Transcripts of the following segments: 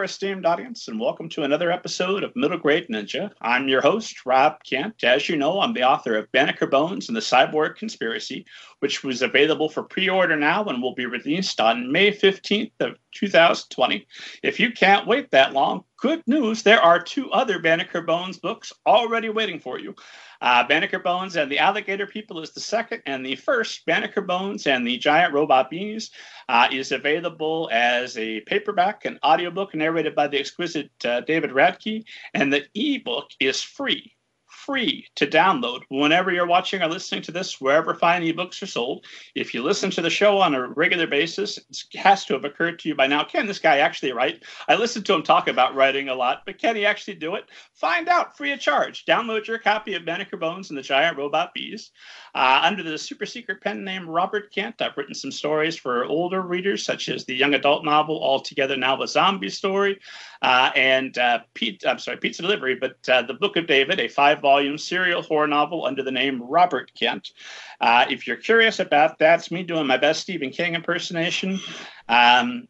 There, esteemed audience, and welcome to another episode of Middle Grade Ninja. I'm your host, Rob Kent. As you know, I'm the author of Banneker Bones and the Cyborg Conspiracy, which was available for pre-order now and will be released on May 15th of 2020. If you can't wait that long, good news, there are two other Banneker Bones books already waiting for you. Uh, Banneker Bones and the Alligator People is the second, and the first, Banneker Bones and the Giant Robot Bees, uh, is available as a paperback and audiobook narrated by the exquisite uh, David Radke, and the ebook is free free to download whenever you're watching or listening to this, wherever fine ebooks are sold. If you listen to the show on a regular basis, it has to have occurred to you by now can this guy actually write? I listen to him talk about writing a lot, but can he actually do it? Find out free of charge. Download your copy of Banneker Bones and the Giant Robot Bees. Uh, under the super secret pen name Robert Kent, I've written some stories for older readers, such as the young adult novel All Together Now a Zombie Story, uh, and uh, Pete, I'm sorry, Pizza Delivery, but uh, the Book of David, a five serial horror novel under the name Robert Kent. Uh, if you're curious about that, it's me doing my best Stephen King impersonation. Um,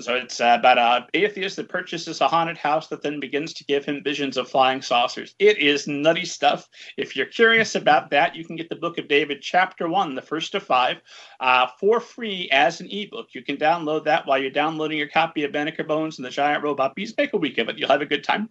so it's uh, about an atheist that purchases a haunted house that then begins to give him visions of flying saucers. It is nutty stuff. If you're curious about that, you can get the Book of David, Chapter One, the first of five, uh, for free as an ebook. You can download that while you're downloading your copy of Banneker Bones and the Giant Robot Bees. Make a week of it. You'll have a good time.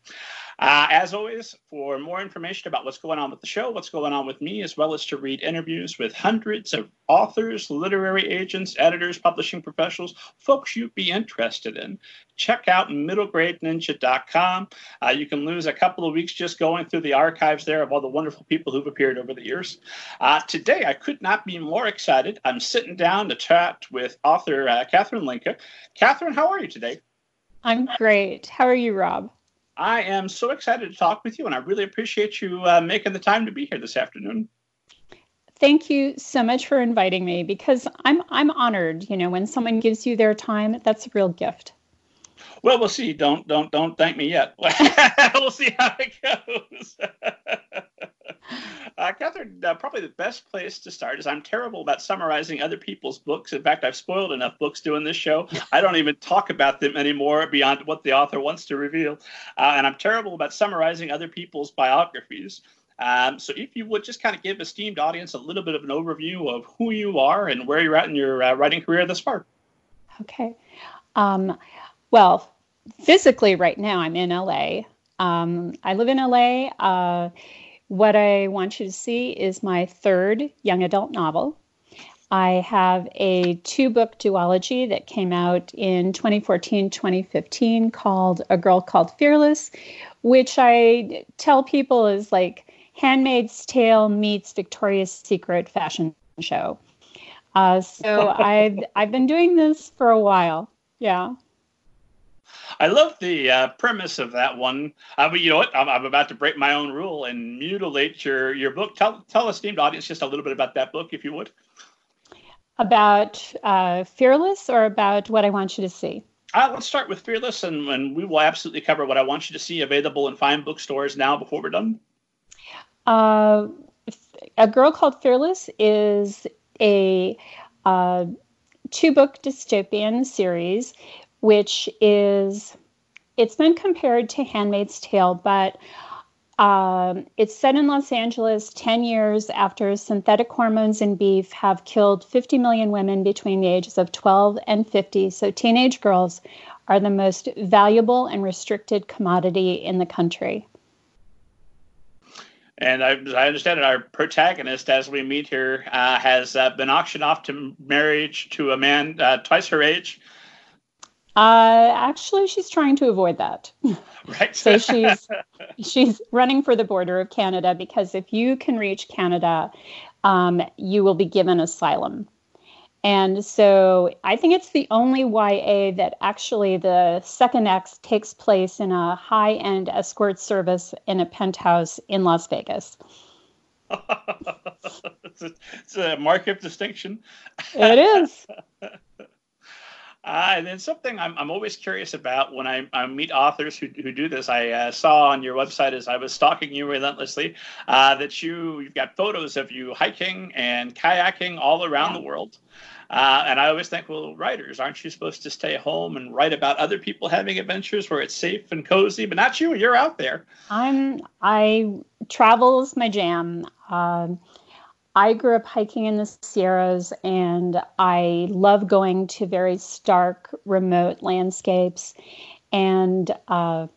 Uh, as always, for more information about what's going on with the show, what's going on with me, as well as to read interviews with hundreds of authors, literary agents, editors, publishing professionals, folks you'd be interested in, check out middlegradeninja.com. Uh, you can lose a couple of weeks just going through the archives there of all the wonderful people who've appeared over the years. Uh, today, I could not be more excited. I'm sitting down to chat with author uh, Catherine Linka. Catherine, how are you today? I'm great. How are you, Rob? I am so excited to talk with you, and I really appreciate you uh, making the time to be here this afternoon. Thank you so much for inviting me because I'm I'm honored. You know, when someone gives you their time, that's a real gift. Well, we'll see. Don't don't don't thank me yet. we'll see how it goes. Uh, Catherine, uh, probably the best place to start is I'm terrible about summarizing other people's books. In fact, I've spoiled enough books doing this show. I don't even talk about them anymore beyond what the author wants to reveal. Uh, and I'm terrible about summarizing other people's biographies. Um, so, if you would just kind of give esteemed audience a little bit of an overview of who you are and where you're at in your uh, writing career thus far. Okay. Um, well, physically, right now, I'm in LA. Um, I live in LA. What I want you to see is my third young adult novel. I have a two book duology that came out in 2014 2015 called A Girl Called Fearless, which I tell people is like Handmaid's Tale meets Victoria's Secret fashion show. Uh, so I've I've been doing this for a while. Yeah. I love the uh, premise of that one. Uh, but you know what? I'm, I'm, about to break my own rule and mutilate your your book. Tell tell esteemed audience just a little bit about that book, if you would. About uh, Fearless, or about what I want you to see. Uh, let's start with Fearless, and, and we will absolutely cover what I want you to see available in fine bookstores now before we're done. Uh, a Girl Called Fearless is a uh, two book dystopian series which is it's been compared to Handmaid's Tale, but um, it's set in Los Angeles 10 years after synthetic hormones in beef have killed 50 million women between the ages of 12 and 50. So, teenage girls are the most valuable and restricted commodity in the country. And I, I understand that our protagonist, as we meet here, uh, has uh, been auctioned off to marriage to a man uh, twice her age uh, actually, she's trying to avoid that. Right. so she's she's running for the border of Canada because if you can reach Canada, um, you will be given asylum. And so I think it's the only YA that actually the second act takes place in a high end escort service in a penthouse in Las Vegas. it's, a, it's a mark of distinction. It is. Uh, and then something I'm, I'm always curious about when I, I meet authors who, who do this. I uh, saw on your website as I was stalking you relentlessly uh, that you you've got photos of you hiking and kayaking all around yeah. the world. Uh, and I always think, well, writers, aren't you supposed to stay home and write about other people having adventures where it's safe and cozy? But not you. You're out there. I'm. I travel is my jam. Um, I grew up hiking in the Sierras and I love going to very stark, remote landscapes. And uh,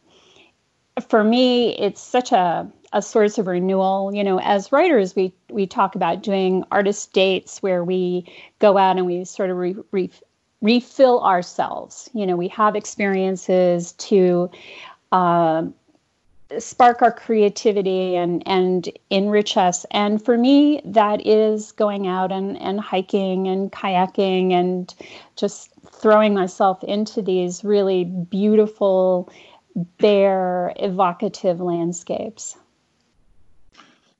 for me, it's such a, a source of renewal. You know, as writers, we, we talk about doing artist dates where we go out and we sort of re, re, refill ourselves. You know, we have experiences to uh, spark our creativity and and enrich us. And for me that is going out and and hiking and kayaking and just throwing myself into these really beautiful bare evocative landscapes.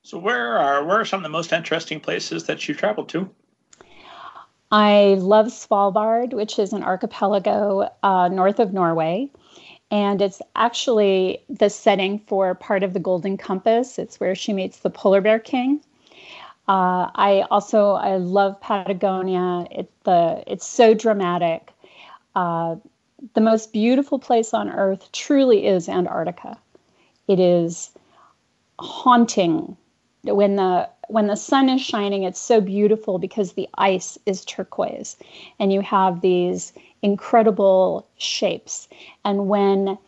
So where are where are some of the most interesting places that you've traveled to? I love Svalbard, which is an archipelago uh, north of Norway and it's actually the setting for part of the Golden Compass. It's where she meets the polar bear king. Uh, I also I love Patagonia. It, the it's so dramatic. Uh, the most beautiful place on earth truly is Antarctica. It is haunting when the when the sun is shining. It's so beautiful because the ice is turquoise, and you have these incredible shapes. And when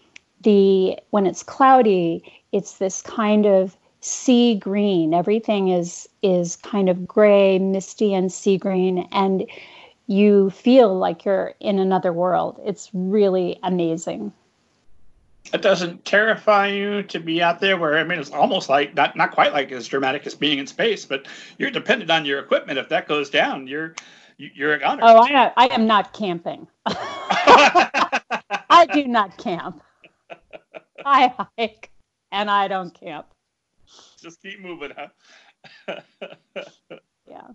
the when it's cloudy, it's this kind of sea green. Everything is is kind of gray, misty, and sea green, and you feel like you're in another world. It's really amazing. It doesn't terrify you to be out there where I mean it's almost like not not quite like as dramatic as being in space, but you're dependent on your equipment. If that goes down, you're you're a goner. Oh, I, I am not camping. I do not camp. I hike and I don't camp. Just keep moving, huh? yeah.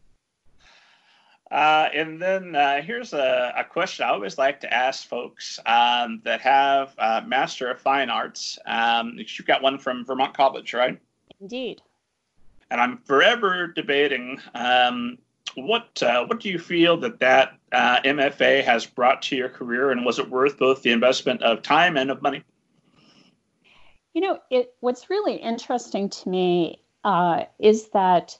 Uh, and then uh, here's a, a, question I always like to ask folks um, that have uh, Master of Fine Arts. Um, you've got one from Vermont College, right? Indeed. And I'm forever debating um, what uh, what do you feel that that uh, MFA has brought to your career, and was it worth both the investment of time and of money? You know, it. What's really interesting to me uh, is that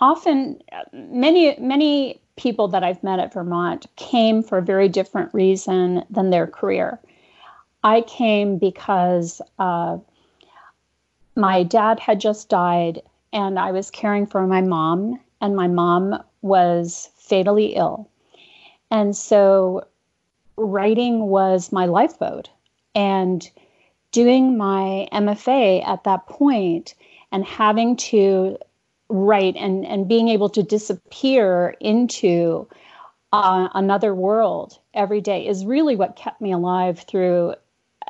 often many many people that I've met at Vermont came for a very different reason than their career. I came because uh, my dad had just died, and I was caring for my mom and my mom was fatally ill. And so writing was my lifeboat. And doing my MFA at that point and having to write and, and being able to disappear into uh, another world every day is really what kept me alive through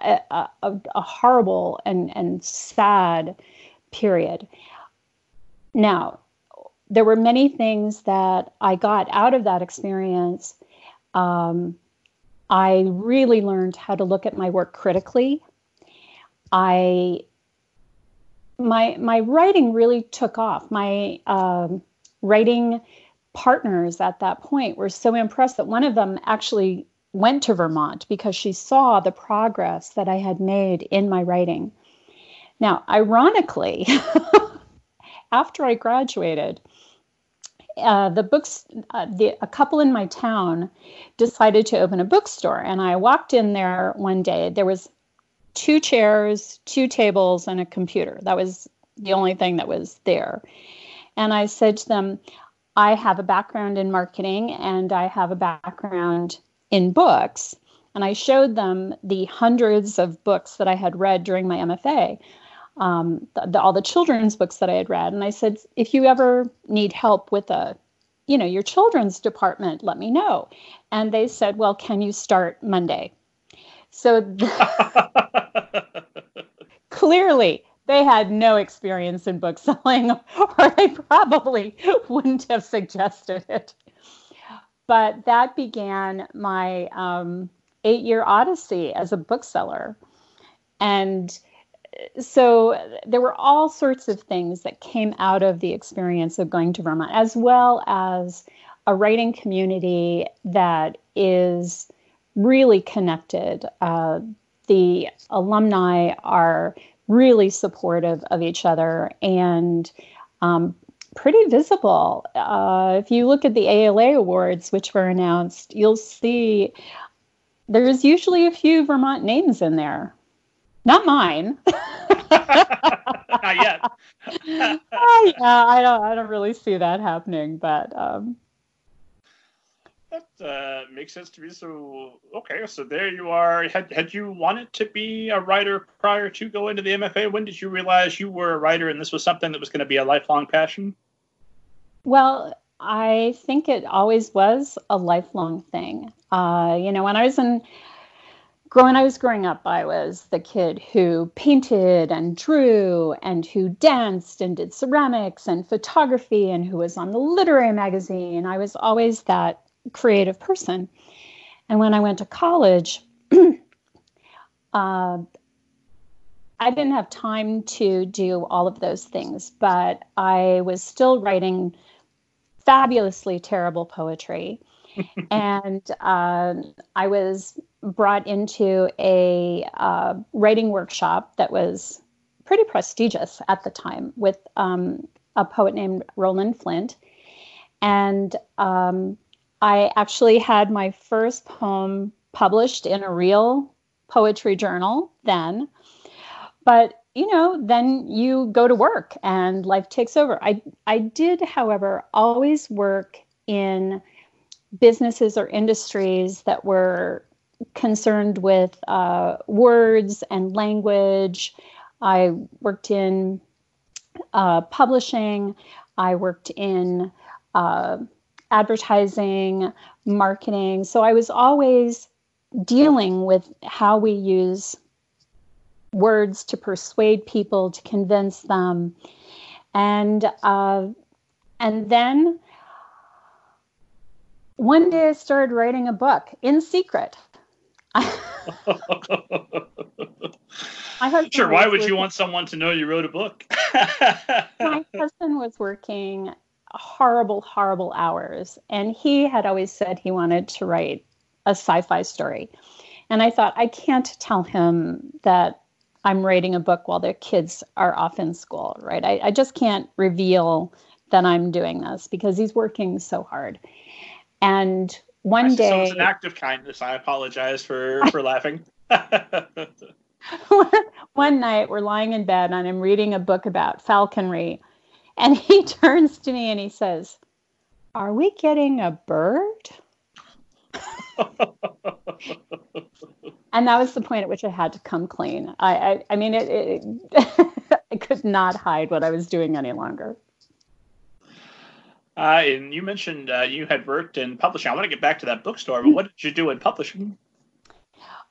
a, a, a horrible and, and sad period. Now, there were many things that I got out of that experience. Um, I really learned how to look at my work critically. I my my writing really took off. My um, writing partners at that point were so impressed that one of them actually went to Vermont because she saw the progress that I had made in my writing. Now, ironically, after I graduated, uh, the books, uh, the, a couple in my town decided to open a bookstore. And I walked in there one day. There was two chairs, two tables, and a computer. That was the only thing that was there. And I said to them, I have a background in marketing and I have a background in books. And I showed them the hundreds of books that I had read during my MFA um, the, the, all the children's books that I had read. And I said, if you ever need help with a, you know, your children's department, let me know. And they said, well, can you start Monday? So clearly they had no experience in book selling, or they probably wouldn't have suggested it. but that began my um, eight year odyssey as a bookseller. And so there were all sorts of things that came out of the experience of going to Vermont, as well as a writing community that is really connected. Uh, the alumni are really supportive of each other and um, pretty visible. Uh, if you look at the ALA awards, which were announced, you'll see there's usually a few Vermont names in there. Not mine. Not yet. uh, yeah, I don't. I don't really see that happening, but um, that uh, makes sense to me. So, okay, so there you are. Had had you wanted to be a writer prior to going to the MFA? When did you realize you were a writer and this was something that was going to be a lifelong passion? Well, I think it always was a lifelong thing. Uh, you know, when I was in when I was growing up, I was the kid who painted and drew and who danced and did ceramics and photography and who was on the literary magazine. I was always that creative person. And when I went to college, uh, I didn't have time to do all of those things, but I was still writing fabulously terrible poetry. and uh, I was brought into a uh, writing workshop that was pretty prestigious at the time with um, a poet named Roland Flint. And um, I actually had my first poem published in a real poetry journal then. But you know, then you go to work and life takes over. I I did, however, always work in businesses or industries that were concerned with uh, words and language. I worked in uh, publishing. I worked in uh, advertising, marketing. So I was always dealing with how we use words to persuade people, to convince them. And uh, and then one day I started writing a book in secret. sure. Why would you want someone to know you wrote a book? my husband was working horrible, horrible hours. And he had always said he wanted to write a sci fi story. And I thought, I can't tell him that I'm writing a book while their kids are off in school, right? I, I just can't reveal that I'm doing this because he's working so hard. And one day. So it's an act of kindness. I apologize for, for laughing. one night we're lying in bed and I'm reading a book about falconry and he turns to me and he says, Are we getting a bird? and that was the point at which I had to come clean. I, I, I mean, it, it I could not hide what I was doing any longer. Uh, and you mentioned uh, you had worked in publishing. I want to get back to that bookstore, but what did you do in publishing?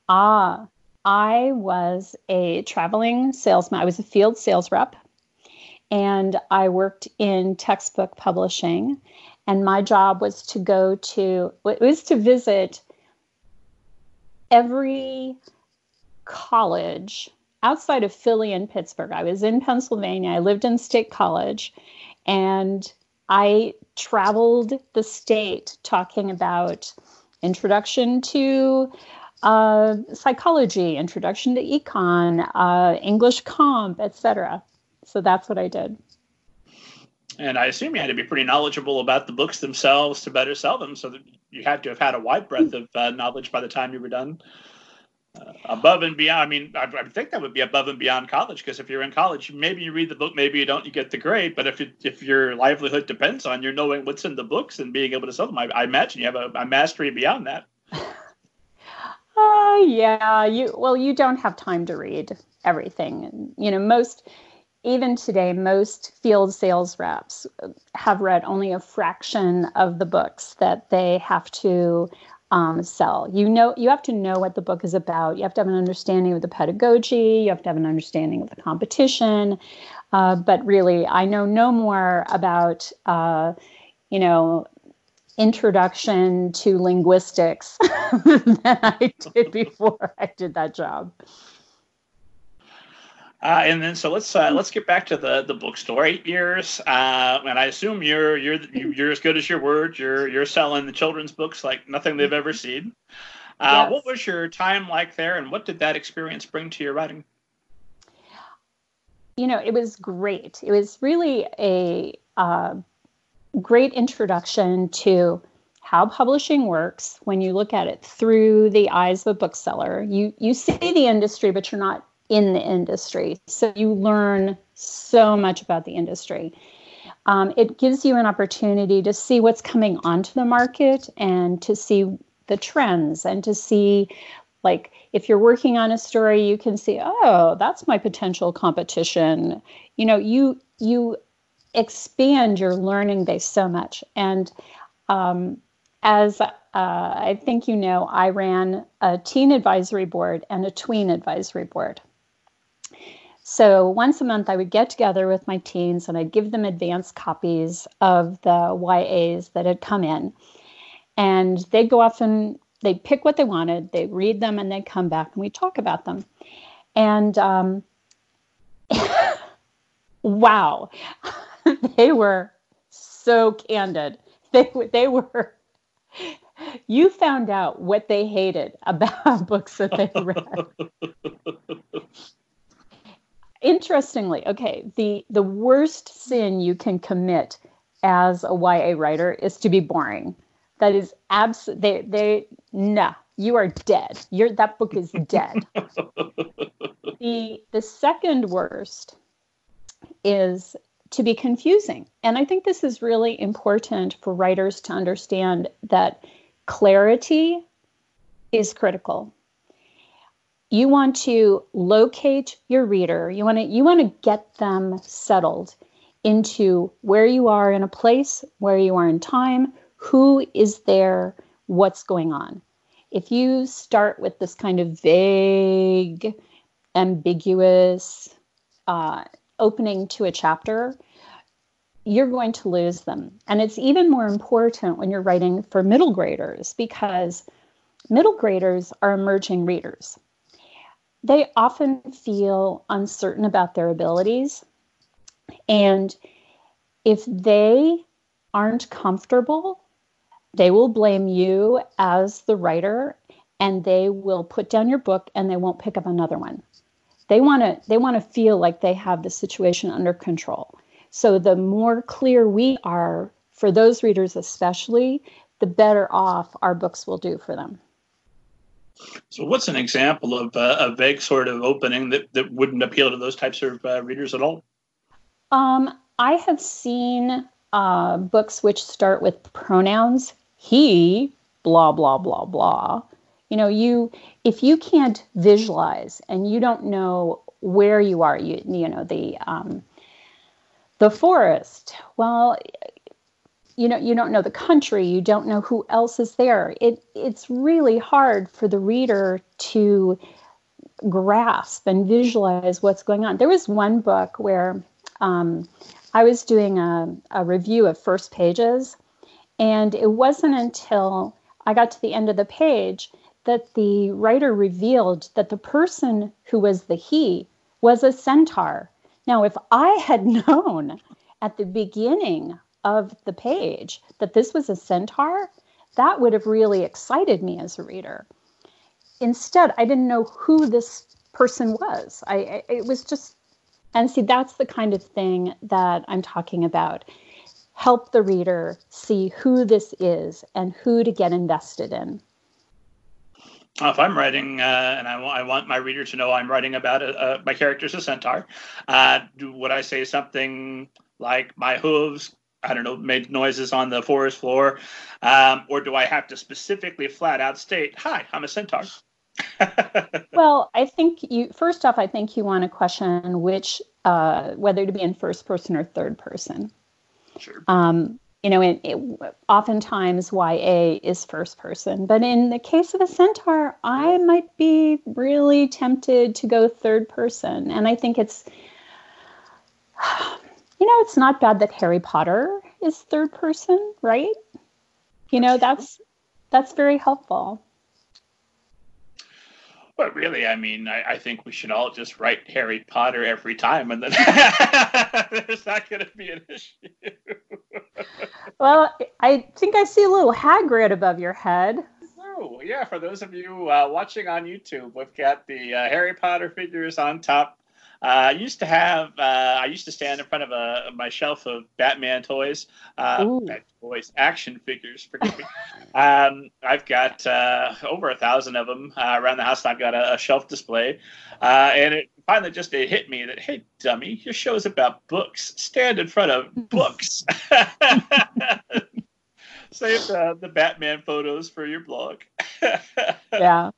Ah, I was a traveling salesman. I was a field sales rep and I worked in textbook publishing. And my job was to go to, it was to visit every college outside of Philly and Pittsburgh. I was in Pennsylvania, I lived in State College, and I traveled the state talking about introduction to uh, psychology, introduction to econ, uh, English comp, etc. So that's what I did. And I assume you had to be pretty knowledgeable about the books themselves to better sell them. So that you had to have had a wide breadth of uh, knowledge by the time you were done. Uh, above and beyond. I mean, I, I, think that would be above and beyond college because if you're in college, maybe you read the book, maybe you don't, you get the grade. But if it, if your livelihood depends on your knowing what's in the books and being able to sell them, I, I imagine you have a, a mastery beyond that. Uh, yeah, you well, you don't have time to read everything. You know, most even today, most field sales reps have read only a fraction of the books that they have to um, sell. You know, you have to know what the book is about. You have to have an understanding of the pedagogy. You have to have an understanding of the competition. Uh, but really, I know no more about, uh, you know, introduction to linguistics than I did before I did that job. Uh, and then so let's uh, let's get back to the the bookstore. Eight years, uh, and I assume you're you're you're as good as your word. You're you're selling the children's books like nothing they've ever seen. Uh, yes. What was your time like there, and what did that experience bring to your writing? You know, it was great. It was really a uh, great introduction to how publishing works when you look at it through the eyes of a bookseller. You you see the industry, but you're not in the industry. So you learn so much about the industry. Um, it gives you an opportunity to see what's coming onto the market and to see the trends and to see like if you're working on a story you can see oh that's my potential competition you know you you expand your learning base so much and um, as uh, i think you know i ran a teen advisory board and a tween advisory board so once a month, I would get together with my teens and I'd give them advanced copies of the YAs that had come in. And they'd go off and they'd pick what they wanted, they'd read them, and they'd come back and we'd talk about them. And um, wow, they were so candid. They, they were you found out what they hated about books that they read interestingly, okay, the the worst sin you can commit as a YA writer is to be boring. That is absolute. They they nah. You are dead. You're that book is dead. the the second worst is to be confusing. And I think this is really important for writers to understand that clarity is critical you want to locate your reader. You want to you want to get them settled into where you are in a place where you are in time who is there what's going on. If you start with this kind of vague ambiguous uh, opening to a chapter you're going to lose them. And it's even more important when you're writing for middle graders because middle graders are emerging readers they often feel uncertain about their abilities. And if they aren't comfortable, they will blame you as the writer and they will put down your book and they won't pick up another one. They want to they want to feel like they have the situation under control. So the more clear we are for those readers especially, the better off our books will do for them. So, what's an example of uh, a vague sort of opening that, that wouldn't appeal to those types of uh, readers at all? Um, I have seen uh, books which start with pronouns he, blah, blah, blah, blah. You know, you if you can't visualize and you don't know where you are, you you know the um, the forest. Well, you know you don't know the country you don't know who else is there. It it's really hard for the reader to grasp and visualize what's going on. There was one book where um, i was doing a, a review of first pages and it wasn't until i got to the end of the page that the writer revealed that the person who was the he was a centaur. Now if i had known at the beginning of the page that this was a centaur, that would have really excited me as a reader. Instead, I didn't know who this person was. I it was just and see that's the kind of thing that I'm talking about. Help the reader see who this is and who to get invested in. if I'm writing uh, and I, w- I want my reader to know I'm writing about a, uh, my character's a centaur, uh, do, would I say something like my hooves I don't know, made noises on the forest floor? Um, or do I have to specifically flat out state, hi, I'm a centaur? well, I think you, first off, I think you want to question which, uh, whether to be in first person or third person. Sure. Um, you know, it, it, oftentimes YA is first person, but in the case of a centaur, I might be really tempted to go third person. And I think it's, you know, it's not bad that Harry Potter is third person, right? you know that's that's very helpful. But really, I mean, I, I, think we should all just write Harry Potter every time, and then there's not going to be an issue. well, I think I see a little Hagrid above your head. Oh, yeah. For those of you uh, watching on YouTube, we've got the uh, Harry Potter figures on top I used to have. Uh, I used to stand in front of a my shelf of Batman toys, uh, toys, action figures. Forgive me. um, I've got uh, over a thousand of them uh, around the house. I've got a, a shelf display, uh, and it finally just it hit me that hey, dummy, your show is about books. Stand in front of books. Save the, the Batman photos for your blog. yeah.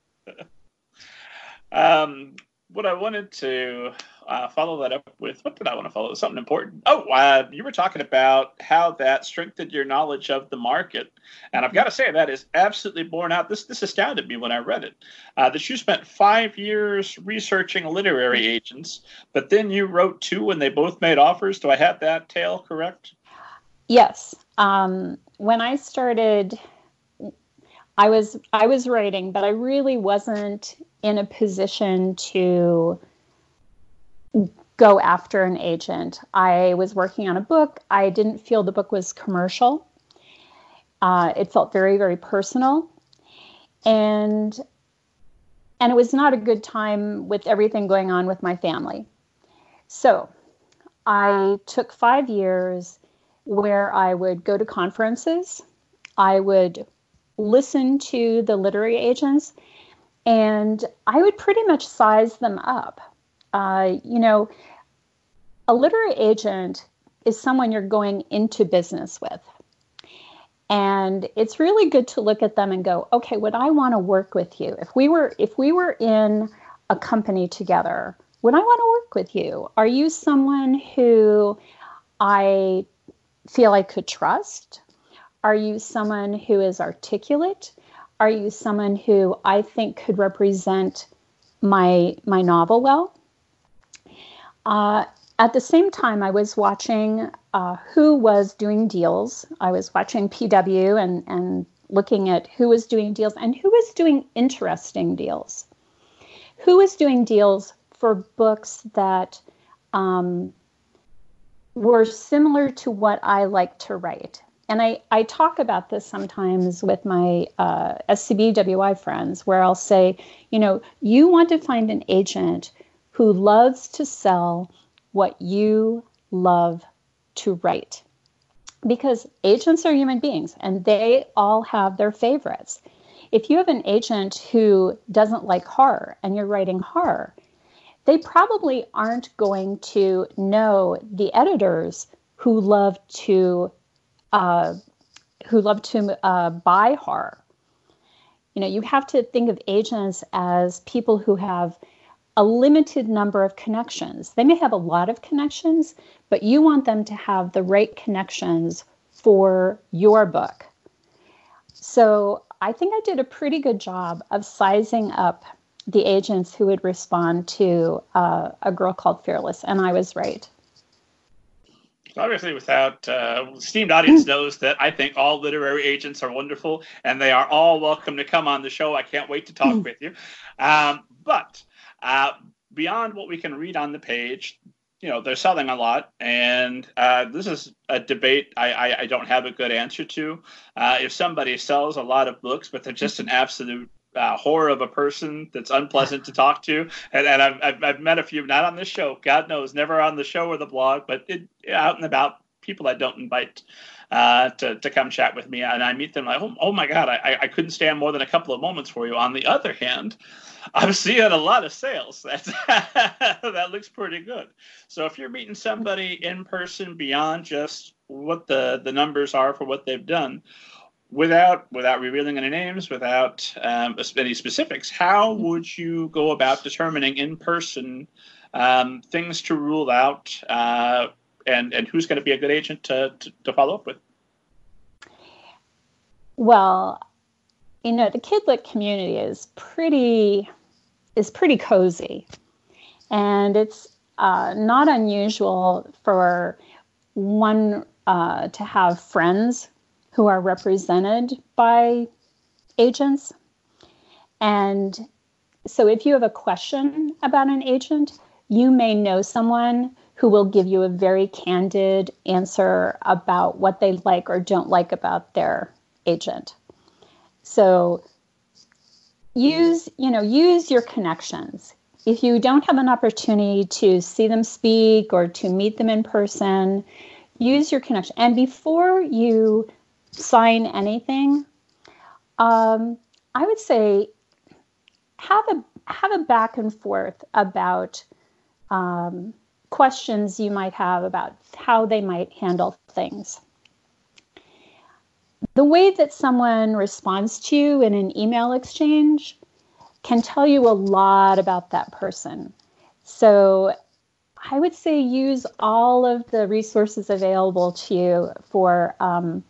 Um, what I wanted to uh, follow that up with what did I want to follow? Something important. Oh, uh, you were talking about how that strengthened your knowledge of the market, and I've got to say that is absolutely borne out. This this astounded me when I read it. Uh, that you spent five years researching literary agents, but then you wrote two when they both made offers. Do I have that tale correct? Yes. Um, when I started I was I was writing, but I really wasn't in a position to go after an agent. I was working on a book. I didn't feel the book was commercial. Uh, it felt very, very personal, and and it was not a good time with everything going on with my family. So, I took five years where I would go to conferences. I would listen to the literary agents, and I would pretty much size them up. Uh, you know, a literary agent is someone you're going into business with. And it's really good to look at them and go, okay, would I want to work with you? If we were if we were in a company together, would I want to work with you? Are you someone who I feel I could trust? Are you someone who is articulate? Are you someone who I think could represent my my novel well? Uh, at the same time, I was watching uh, who was doing deals. I was watching PW and, and looking at who was doing deals and who was doing interesting deals. Who was doing deals for books that um, were similar to what I like to write. And I, I talk about this sometimes with my uh, SCBWI friends, where I'll say, you know, you want to find an agent who loves to sell what you love to write. Because agents are human beings and they all have their favorites. If you have an agent who doesn't like horror and you're writing horror, they probably aren't going to know the editors who love to uh, who love to uh, buy horror. You know, you have to think of agents as people who have a limited number of connections. They may have a lot of connections, but you want them to have the right connections for your book. So I think I did a pretty good job of sizing up the agents who would respond to uh, a girl called Fearless, and I was right. Obviously, without uh, esteemed audience knows that I think all literary agents are wonderful, and they are all welcome to come on the show. I can't wait to talk with you. Um, but uh, beyond what we can read on the page, you know, they're selling a lot, and uh, this is a debate I, I, I, don't have a good answer to. Uh, if somebody sells a lot of books, but they're just an absolute uh, horror of a person that's unpleasant to talk to, and, and I've, I've, I've, met a few, not on this show, God knows, never on the show or the blog, but it, out and about, people I don't invite uh, to, to come chat with me, and I meet them like, oh, oh my God, I, I couldn't stand more than a couple of moments for you. On the other hand, I'm seeing a lot of sales. That's, that looks pretty good. So if you're meeting somebody in person beyond just what the, the numbers are for what they've done, without without revealing any names, without um, any specifics, how would you go about determining in person um, things to rule out uh, and and who's going to be a good agent to, to, to follow up with? Well, you know, the Kidlit community is pretty is pretty cozy, and it's uh, not unusual for one uh, to have friends who are represented by agents. And so if you have a question about an agent, you may know someone who will give you a very candid answer about what they like or don't like about their agent. So use, you know, use your connections. If you don't have an opportunity to see them speak or to meet them in person, use your connection. And before you sign anything, um, I would say have a have a back and forth about um, questions you might have about how they might handle things. The way that someone responds to you in an email exchange can tell you a lot about that person. So I would say use all of the resources available to you for um,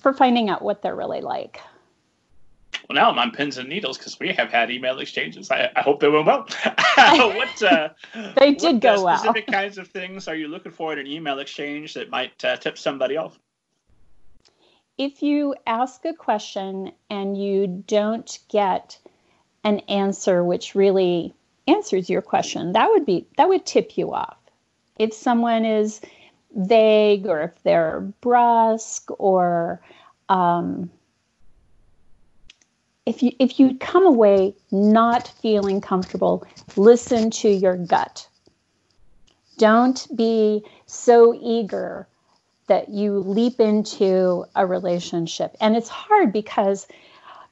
for finding out what they're really like. Well, now I'm on pins and needles because we have had email exchanges. I, I hope they went well. what uh, they did what, go uh, well. Specific kinds of things are you looking for in an email exchange that might uh, tip somebody off? If you ask a question and you don't get an answer which really answers your question, that would be that would tip you off. If someone is vague or if they're brusque or um, if you if you come away not feeling comfortable, listen to your gut. Don't be so eager that you leap into a relationship. And it's hard because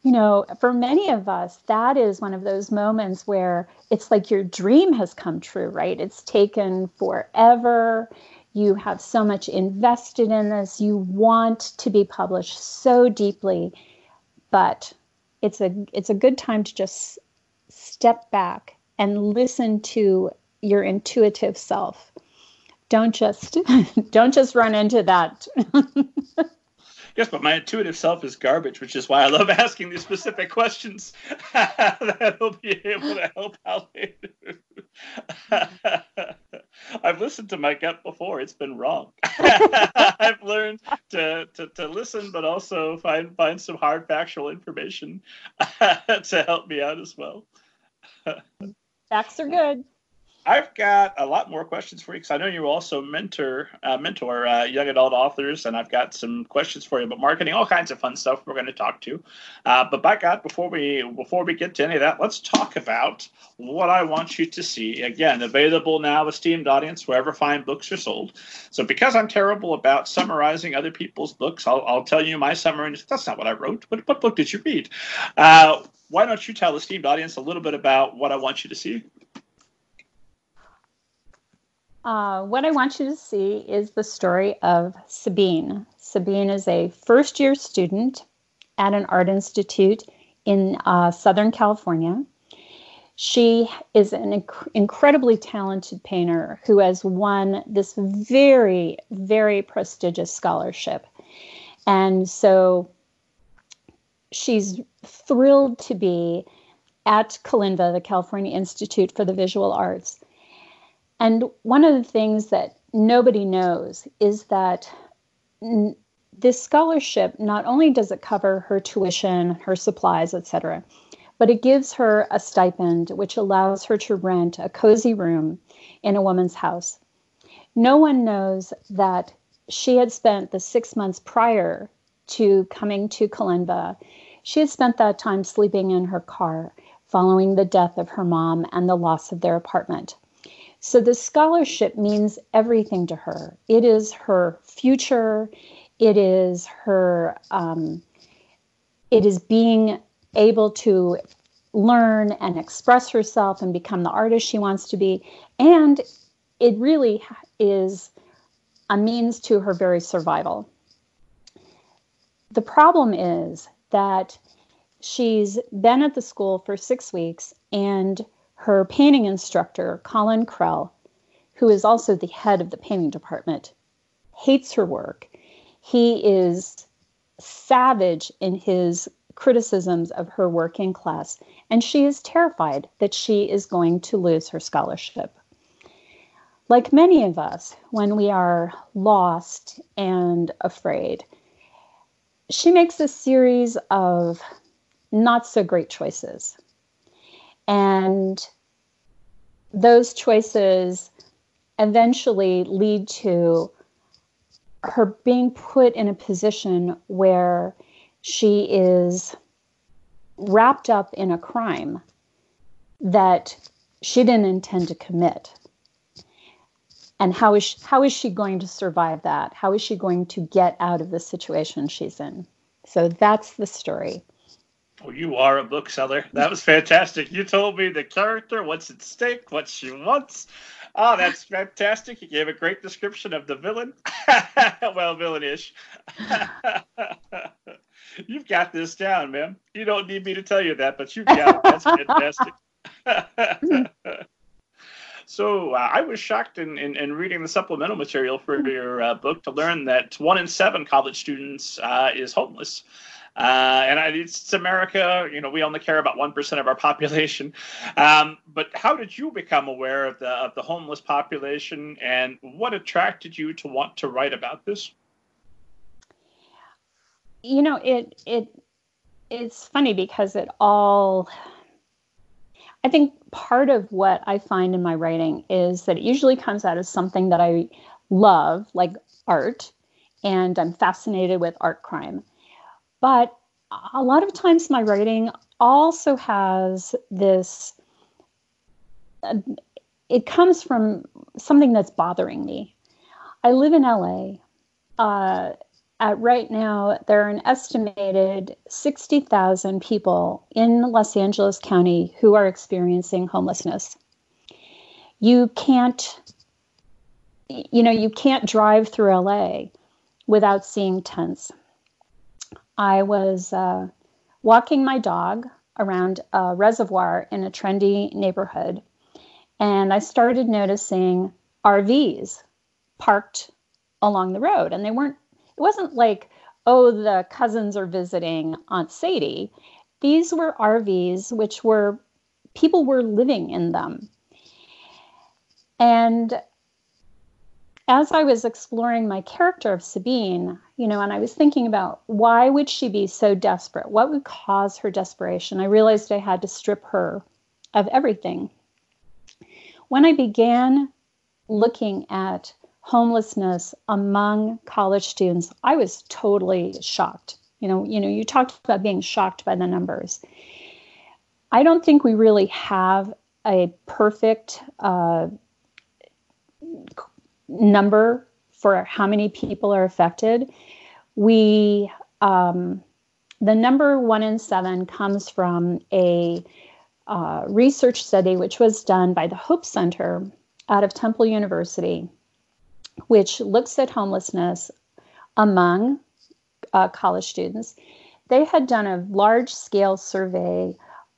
you know, for many of us, that is one of those moments where it's like your dream has come true, right? It's taken forever. You have so much invested in this. You want to be published so deeply, but it's a it's a good time to just step back and listen to your intuitive self. Don't just don't just run into that yes but my intuitive self is garbage which is why i love asking these specific questions that'll be able to help out later I've listened to my gut before. It's been wrong. I've learned to, to, to listen, but also find find some hard factual information to help me out as well. Facts are good. I've got a lot more questions for you because I know you also mentor uh, mentor uh, young adult authors, and I've got some questions for you about marketing, all kinds of fun stuff we're going to talk to. Uh, but by God, before we before we get to any of that, let's talk about what I want you to see. Again, available now, esteemed audience, wherever fine books are sold. So because I'm terrible about summarizing other people's books, I'll, I'll tell you my summary. That's not what I wrote. What, what book did you read? Uh, why don't you tell the esteemed audience a little bit about what I want you to see? Uh, what I want you to see is the story of Sabine. Sabine is a first year student at an art institute in uh, Southern California. She is an inc- incredibly talented painter who has won this very, very prestigious scholarship. And so she's thrilled to be at Kalinva, the California Institute for the Visual Arts. And one of the things that nobody knows is that n- this scholarship not only does it cover her tuition, her supplies, etc., but it gives her a stipend which allows her to rent a cozy room in a woman's house. No one knows that she had spent the six months prior to coming to Kalinva, she had spent that time sleeping in her car following the death of her mom and the loss of their apartment. So the scholarship means everything to her. It is her future. It is her. Um, it is being able to learn and express herself and become the artist she wants to be, and it really is a means to her very survival. The problem is that she's been at the school for six weeks and her painting instructor, Colin Krell, who is also the head of the painting department, hates her work. He is savage in his criticisms of her work in class, and she is terrified that she is going to lose her scholarship. Like many of us, when we are lost and afraid, she makes a series of not so great choices. And those choices eventually lead to her being put in a position where she is wrapped up in a crime that she didn't intend to commit. And how is she, how is she going to survive that? How is she going to get out of the situation she's in? So that's the story. Oh, you are a bookseller. That was fantastic. You told me the character, what's at stake, what she wants. Oh, that's fantastic. You gave a great description of the villain. well, villainish. You've got this down, man. You don't need me to tell you that, but you've got it. That's fantastic. so uh, I was shocked in, in, in, reading the supplemental material for your uh, book to learn that one in seven college students uh, is homeless. Uh, and I, it's America. You know, we only care about one percent of our population. Um, but how did you become aware of the of the homeless population, and what attracted you to want to write about this? You know, it it it's funny because it all. I think part of what I find in my writing is that it usually comes out as something that I love, like art, and I'm fascinated with art crime but a lot of times my writing also has this, uh, it comes from something that's bothering me. I live in LA. Uh, at right now, there are an estimated 60,000 people in Los Angeles County who are experiencing homelessness. You can't, you know, you can't drive through LA without seeing tents. I was uh, walking my dog around a reservoir in a trendy neighborhood, and I started noticing RVs parked along the road. And they weren't, it wasn't like, oh, the cousins are visiting Aunt Sadie. These were RVs, which were, people were living in them. And as I was exploring my character of Sabine, you know, and I was thinking about why would she be so desperate? What would cause her desperation? I realized I had to strip her of everything. When I began looking at homelessness among college students, I was totally shocked. You know, you know, you talked about being shocked by the numbers. I don't think we really have a perfect uh, number for how many people are affected. We um, the number one in seven comes from a uh, research study which was done by the Hope Center out of Temple University, which looks at homelessness among uh, college students. They had done a large scale survey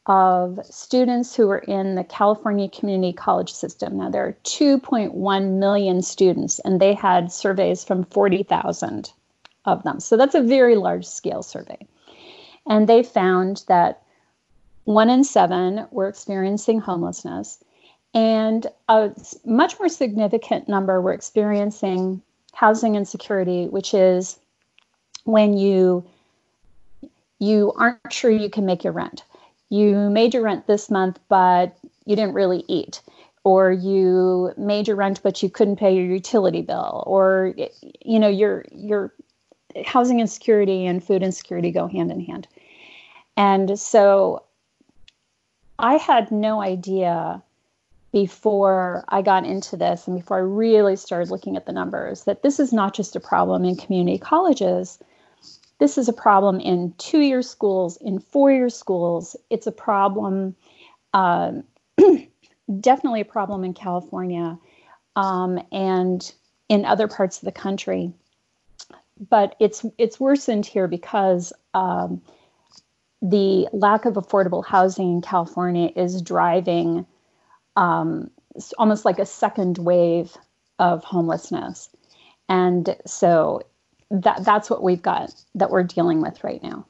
of students who are in the California Community College system. Now, there are 2.1 million students, and they had surveys from 40,000 of them. So that's a very large scale survey. And they found that one in seven were experiencing homelessness, and a much more significant number were experiencing housing insecurity, which is when you you aren't sure you can make your rent you made your rent this month, but you didn't really eat, or you made your rent but you couldn't pay your utility bill, or you know your your housing insecurity and food insecurity go hand in hand. And so I had no idea before I got into this and before I really started looking at the numbers that this is not just a problem in community colleges, this is a problem in two year schools, in four year schools. It's a problem, uh, definitely a problem in California um, and in other parts of the country. But it's it's worsened here because um, the lack of affordable housing in California is driving um, almost like a second wave of homelessness. And so that that's what we've got that we're dealing with right now.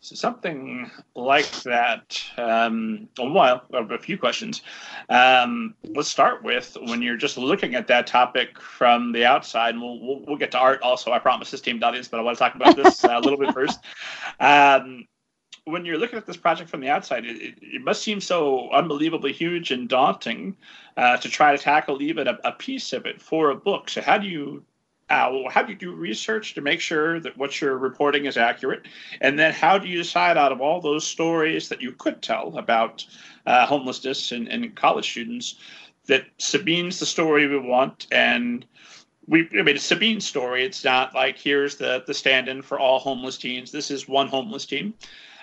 So something like that. Um, well, a few questions. Um, let's start with when you're just looking at that topic from the outside, and we'll, we'll, we'll get to art also. I promise this team audience, but I want to talk about this a little bit first. Um, when you're looking at this project from the outside, it, it must seem so unbelievably huge and daunting uh, to try to tackle even a, a piece of it for a book. So, how do you uh, how do you do research to make sure that what you're reporting is accurate? And then how do you decide out of all those stories that you could tell about uh, homelessness and, and college students that Sabine's the story we want and we I mean it's Sabine's story. It's not like here's the the stand-in for all homeless teens. This is one homeless teen.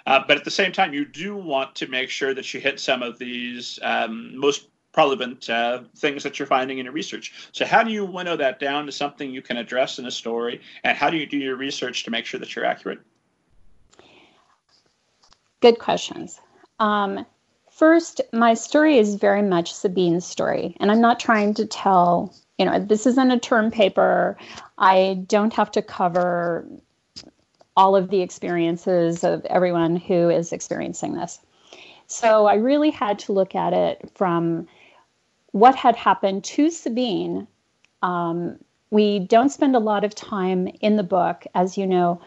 Uh, but at the same time, you do want to make sure that you hit some of these um, most relevant uh, things that you're finding in your research. So, how do you winnow that down to something you can address in a story? And how do you do your research to make sure that you're accurate? Good questions. Um, first, my story is very much Sabine's story, and I'm not trying to tell, you know, this isn't a term paper. I don't have to cover all of the experiences of everyone who is experiencing this. So I really had to look at it from what had happened to Sabine. Um, we don't spend a lot of time in the book, as you know,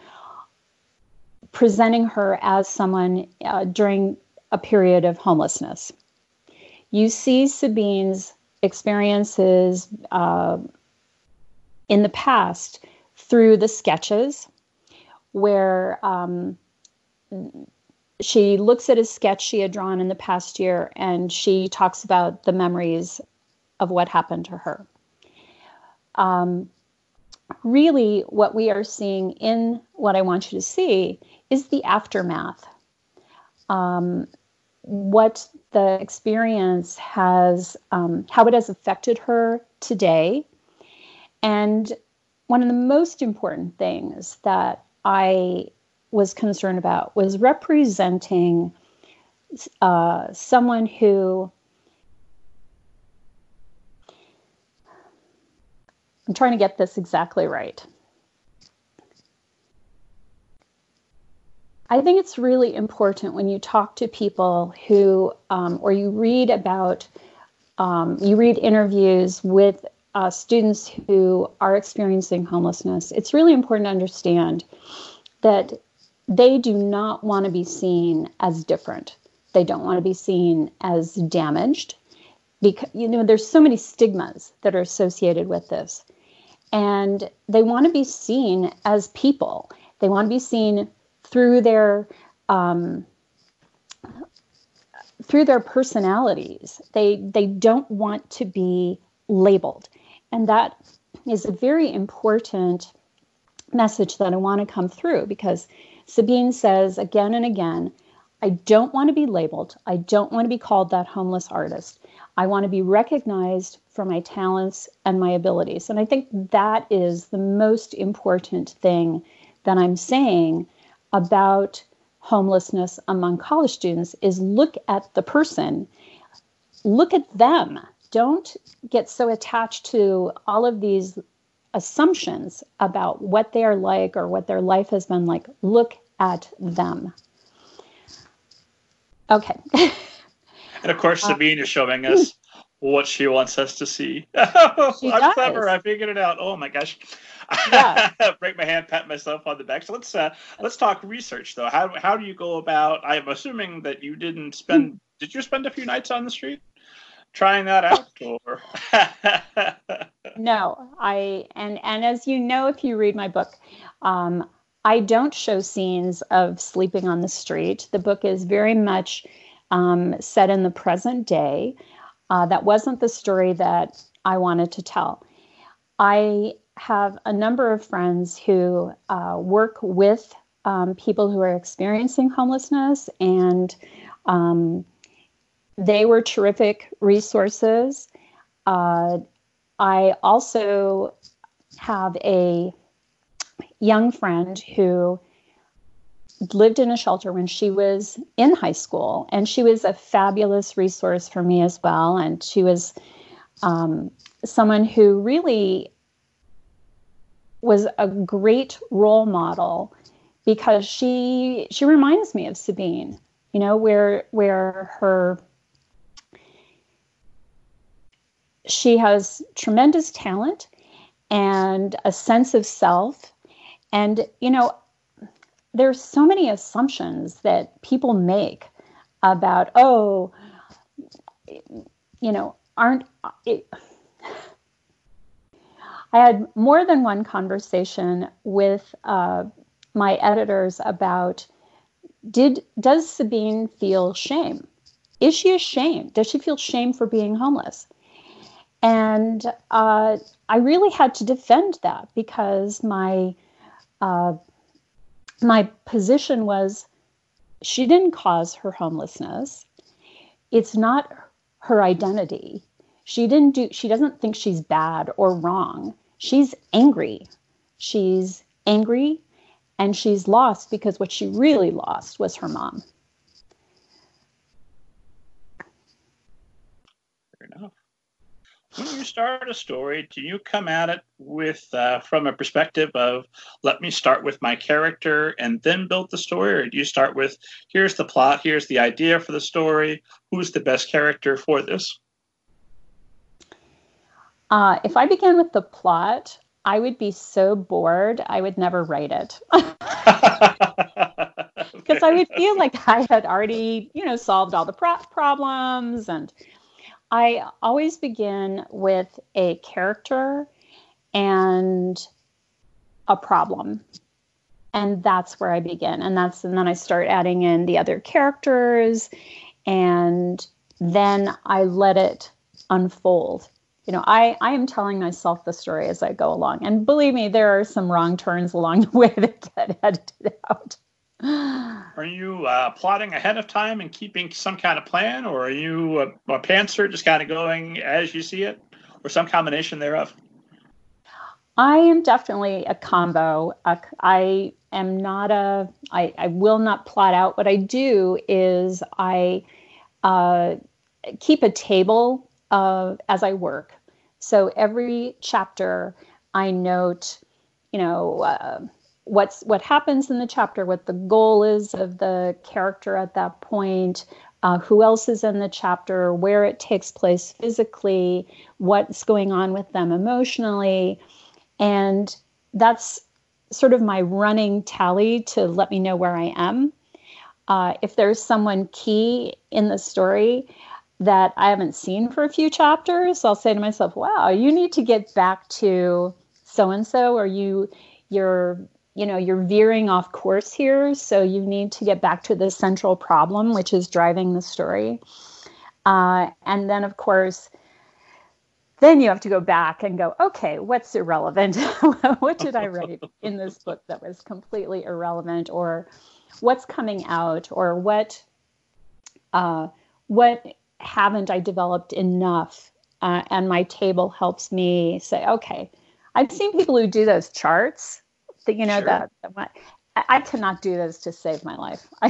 presenting her as someone uh, during a period of homelessness. You see Sabine's experiences uh, in the past through the sketches, where um, she looks at a sketch she had drawn in the past year and she talks about the memories of what happened to her. Um, really, what we are seeing in what I want you to see is the aftermath. Um, what the experience has, um, how it has affected her today. And one of the most important things that I was concerned about was representing uh, someone who I'm trying to get this exactly right. I think it's really important when you talk to people who, um, or you read about, um, you read interviews with uh, students who are experiencing homelessness. It's really important to understand that they do not want to be seen as different. They don't want to be seen as damaged because you know there's so many stigmas that are associated with this. And they want to be seen as people. They want to be seen through their um, through their personalities. They they don't want to be labeled, and that is a very important message that I want to come through because Sabine says again and again, I don't want to be labeled. I don't want to be called that homeless artist. I want to be recognized for my talents and my abilities. And I think that is the most important thing that I'm saying about homelessness among college students is look at the person. Look at them. Don't get so attached to all of these assumptions about what they are like or what their life has been like. Look at them. Okay. and of course, Sabine uh, is showing us what she wants us to see. I'm does. clever. I figured it out. Oh my gosh. Yeah. Break my hand, pat myself on the back. So let's uh, let's talk research though. How how do you go about? I'm assuming that you didn't spend. did you spend a few nights on the street? Trying that out or no i and and as you know if you read my book um, i don't show scenes of sleeping on the street. The book is very much um, set in the present day. Uh, that wasn't the story that i wanted to tell. I have a number of friends who uh, work with um, people who are experiencing homelessness and um, they were terrific resources. Uh, I also have a young friend who lived in a shelter when she was in high school, and she was a fabulous resource for me as well. And she was um, someone who really was a great role model because she she reminds me of Sabine. You know, where where her she has tremendous talent and a sense of self. And, you know, there's so many assumptions that people make about, oh, you know, aren't. It, I had more than one conversation with uh, my editors about did does Sabine feel shame? Is she ashamed? Does she feel shame for being homeless? And uh, I really had to defend that because my uh, my position was she didn't cause her homelessness. It's not her identity. She didn't do she doesn't think she's bad or wrong. She's angry. She's angry and she's lost because what she really lost was her mom. When you start a story, do you come at it with uh, from a perspective of let me start with my character and then build the story, or do you start with here's the plot, here's the idea for the story, who's the best character for this? Uh, if I began with the plot, I would be so bored I would never write it. Because I would feel like I had already, you know, solved all the pro- problems and I always begin with a character and a problem. And that's where I begin. And that's and then I start adding in the other characters and then I let it unfold. You know, I, I am telling myself the story as I go along. And believe me, there are some wrong turns along the way that get edited out. Are you uh, plotting ahead of time and keeping some kind of plan, or are you a, a pantser just kind of going as you see it, or some combination thereof? I am definitely a combo. I am not a. I, I will not plot out. What I do is I uh, keep a table of as I work. So every chapter, I note, you know. What's what happens in the chapter, what the goal is of the character at that point, uh, who else is in the chapter, where it takes place physically, what's going on with them emotionally, and that's sort of my running tally to let me know where I am. Uh, if there's someone key in the story that I haven't seen for a few chapters, I'll say to myself, "Wow, you need to get back to so and so, or you you're you know you're veering off course here so you need to get back to the central problem which is driving the story. Uh, and then of course then you have to go back and go okay what's irrelevant? What did i write in this book that was completely irrelevant? Or what's coming out? Or what uh, what haven't i developed enough? Uh, and my table helps me say okay i've seen people who do those charts that you know sure. that, that I cannot do this to save my life.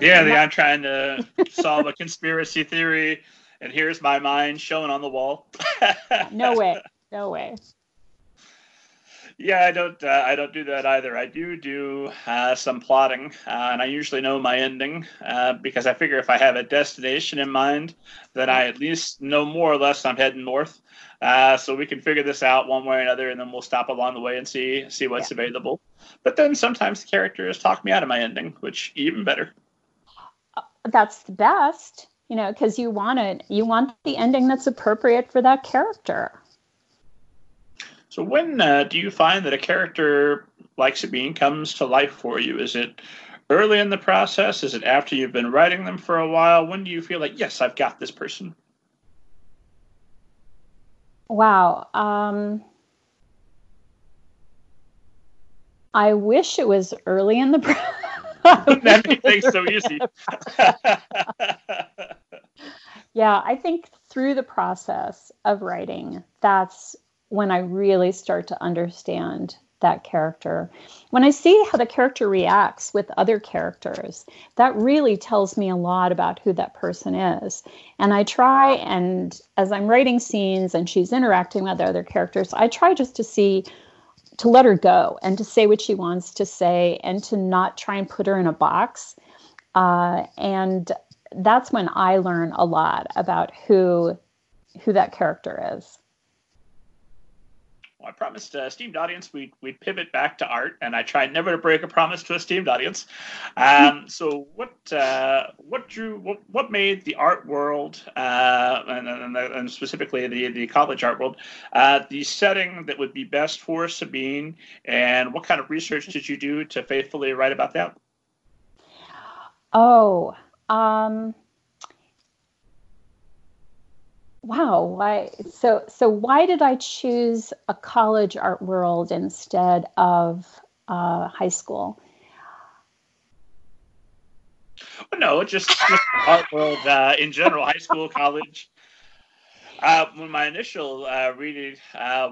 yeah, the, I'm trying to solve a conspiracy theory, and here's my mind shown on the wall. no way, no way. Yeah, I don't. Uh, I don't do that either. I do do uh, some plotting, uh, and I usually know my ending uh, because I figure if I have a destination in mind, then I at least know more or less I'm heading north. Uh, so we can figure this out one way or another, and then we'll stop along the way and see see what's yeah. available. But then sometimes the characters talk me out of my ending, which even better. That's the best, you know, because you want it. You want the ending that's appropriate for that character. So when uh, do you find that a character like Sabine comes to life for you? Is it early in the process? Is it after you've been writing them for a while? When do you feel like, yes, I've got this person? Wow. Um, I wish it was early in the process. that makes things so easy. yeah, I think through the process of writing, that's when I really start to understand that character. When I see how the character reacts with other characters, that really tells me a lot about who that person is. And I try and as I'm writing scenes and she's interacting with other characters, I try just to see to let her go and to say what she wants to say and to not try and put her in a box. Uh, and that's when I learn a lot about who who that character is. Well, I promised a esteemed audience we'd, we'd pivot back to art, and I tried never to break a promise to a esteemed audience. Um, so, what uh, what drew what, what made the art world, uh, and, and, and, specifically the, the college art world, uh, the setting that would be best for Sabine, and what kind of research did you do to faithfully write about that? Oh, um, wow why so so why did i choose a college art world instead of uh, high school? No just, just art world uh, in general high school college. Uh, when my initial uh, reading uh,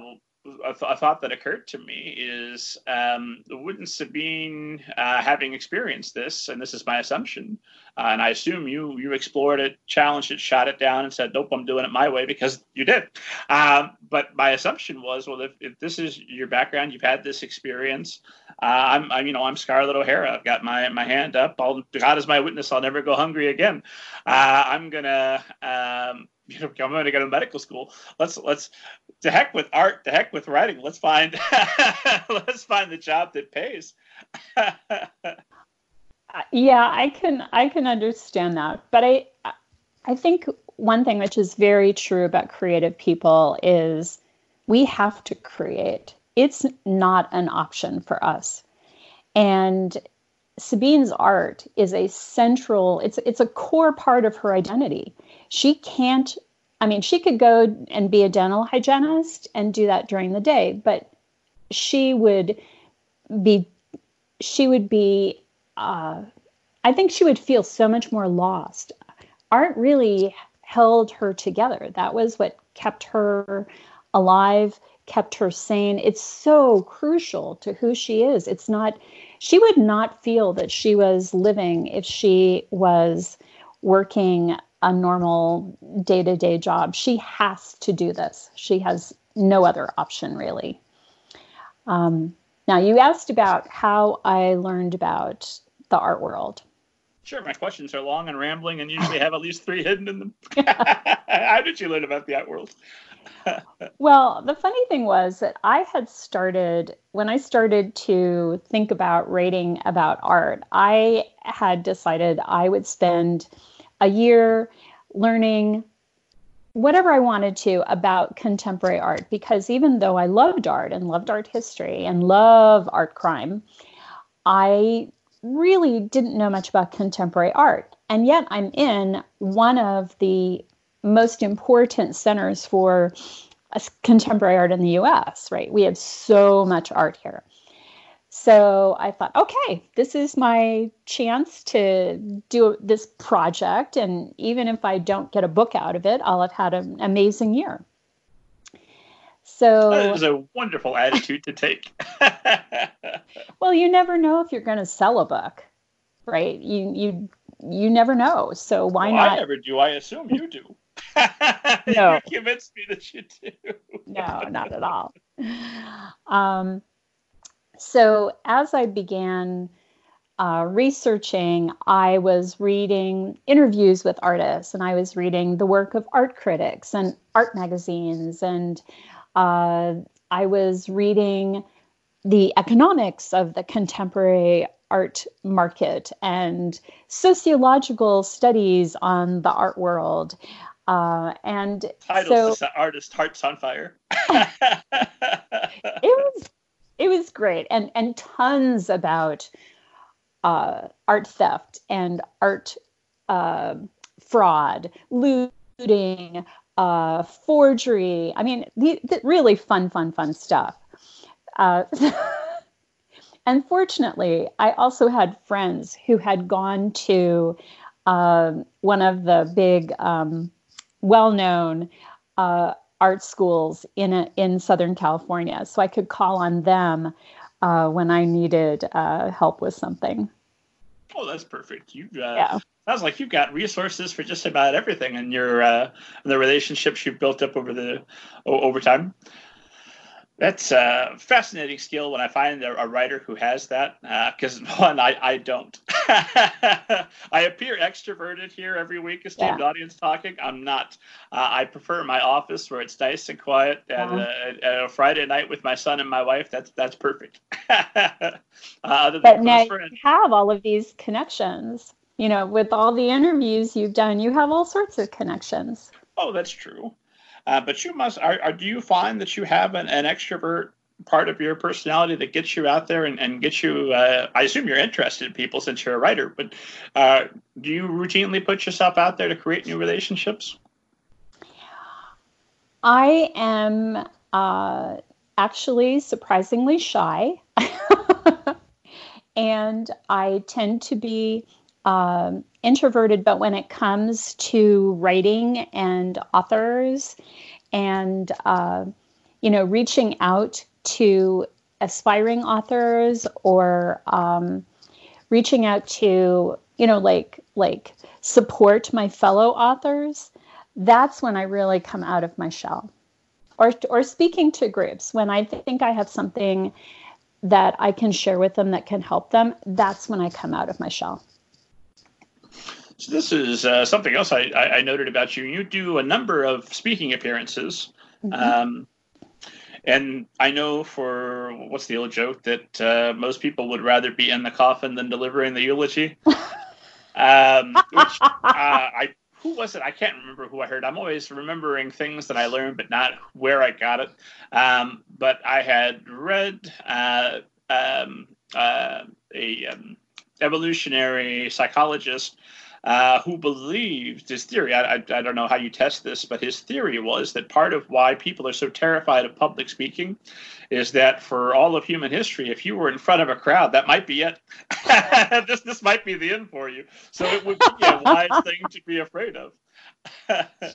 a, th- thought that occurred to me is um, wouldn't Sabine, uh, having experienced this, and this is my assumption, uh, and I assume you you explored it, challenged it, shot it down, and said, "Nope, I'm doing it my way," because you did. Um, but my assumption was, well, if, if this is your background, you've had this experience. Uh, I'm, I'm, you know, I'm Scarlett O'Hara. I've got my my hand up. I'll, God is my witness. I'll never go hungry again. Uh, I'm gonna. Um, you know, I'm going to go to medical school. Let's let's to heck with art, to heck with writing. Let's find let's find the job that pays. yeah, I can I can understand that, but I I think one thing which is very true about creative people is we have to create. It's not an option for us. And Sabine's art is a central it's it's a core part of her identity. She can't I mean, she could go and be a dental hygienist and do that during the day, but she would be she would be uh, I think she would feel so much more lost. Art really held her together. That was what kept her alive, kept her sane. It's so crucial to who she is. It's not, she would not feel that she was living if she was working a normal day to day job. She has to do this. She has no other option, really. Um, now, you asked about how I learned about the art world. Sure, my questions are long and rambling and usually have at least three hidden in them. how did you learn about the art world? well, the funny thing was that I had started, when I started to think about writing about art, I had decided I would spend a year learning whatever I wanted to about contemporary art because even though I loved art and loved art history and love art crime, I really didn't know much about contemporary art. And yet I'm in one of the most important centers for contemporary art in the US, right? We have so much art here. So I thought, okay, this is my chance to do this project. And even if I don't get a book out of it, I'll have had an amazing year. So that is a wonderful attitude to take. well, you never know if you're going to sell a book, right? You you you never know. So why well, not? I never do. I assume you do. no, you convinced me that you do. no, not at all. Um, so as I began uh, researching, I was reading interviews with artists and I was reading the work of art critics and art magazines. And uh, I was reading the economics of the contemporary art market and sociological studies on the art world. Uh, and Titles so, artist hearts on fire. it was it was great and and tons about uh, art theft and art uh, fraud, looting, uh, forgery. I mean, the, the really fun, fun, fun stuff. Uh, Unfortunately, I also had friends who had gone to um, one of the big, um, well known uh, art schools in a, in Southern California, so I could call on them uh, when I needed uh, help with something. Oh, that's perfect. You uh, yeah. Sounds like you've got resources for just about everything in your uh, the relationships you've built up over the over time. That's a fascinating skill when I find a, a writer who has that, Uh because uh, one, I, I don't. I appear extroverted here every week, esteemed yeah. audience talking. I'm not. Uh, I prefer my office where it's nice and quiet, and uh, a Friday night with my son and my wife. That's that's perfect. Uh, but now you have all of these connections. You know, with all the interviews you've done, you have all sorts of connections. Oh, that's true. Uh, but you must. Are, are, do you find that you have an, an extrovert part of your personality that gets you out there and, and gets you uh, i assume you're interested in people since you're a writer but uh, do you routinely put yourself out there to create new relationships i am uh, actually surprisingly shy and i tend to be um, introverted, but when it comes to writing and authors and, uh, you know, reaching out to aspiring authors or um, reaching out to, you know, like, like support my fellow authors, that's when I really come out of my shell. Or, or speaking to groups when I think I have something that I can share with them that can help them, that's when I come out of my shell. So this is uh, something else I, I, I, noted about you. You do a number of speaking appearances. Mm-hmm. Um, and I know for what's the old joke that uh, most people would rather be in the coffin than delivering the eulogy. um, which uh, I who was it? I can't remember who I heard. I'm always remembering things that I learned, but not where I got it. Um, but I had read uh, um, uh, a um, evolutionary psychologist uh, who believed his theory. I, I, I, don't know how you test this, but his theory was that part of why people are so terrified of public speaking is that for all of human history, if you were in front of a crowd, that might be it. this this might be the end for you. So it would be a wise thing to be afraid of.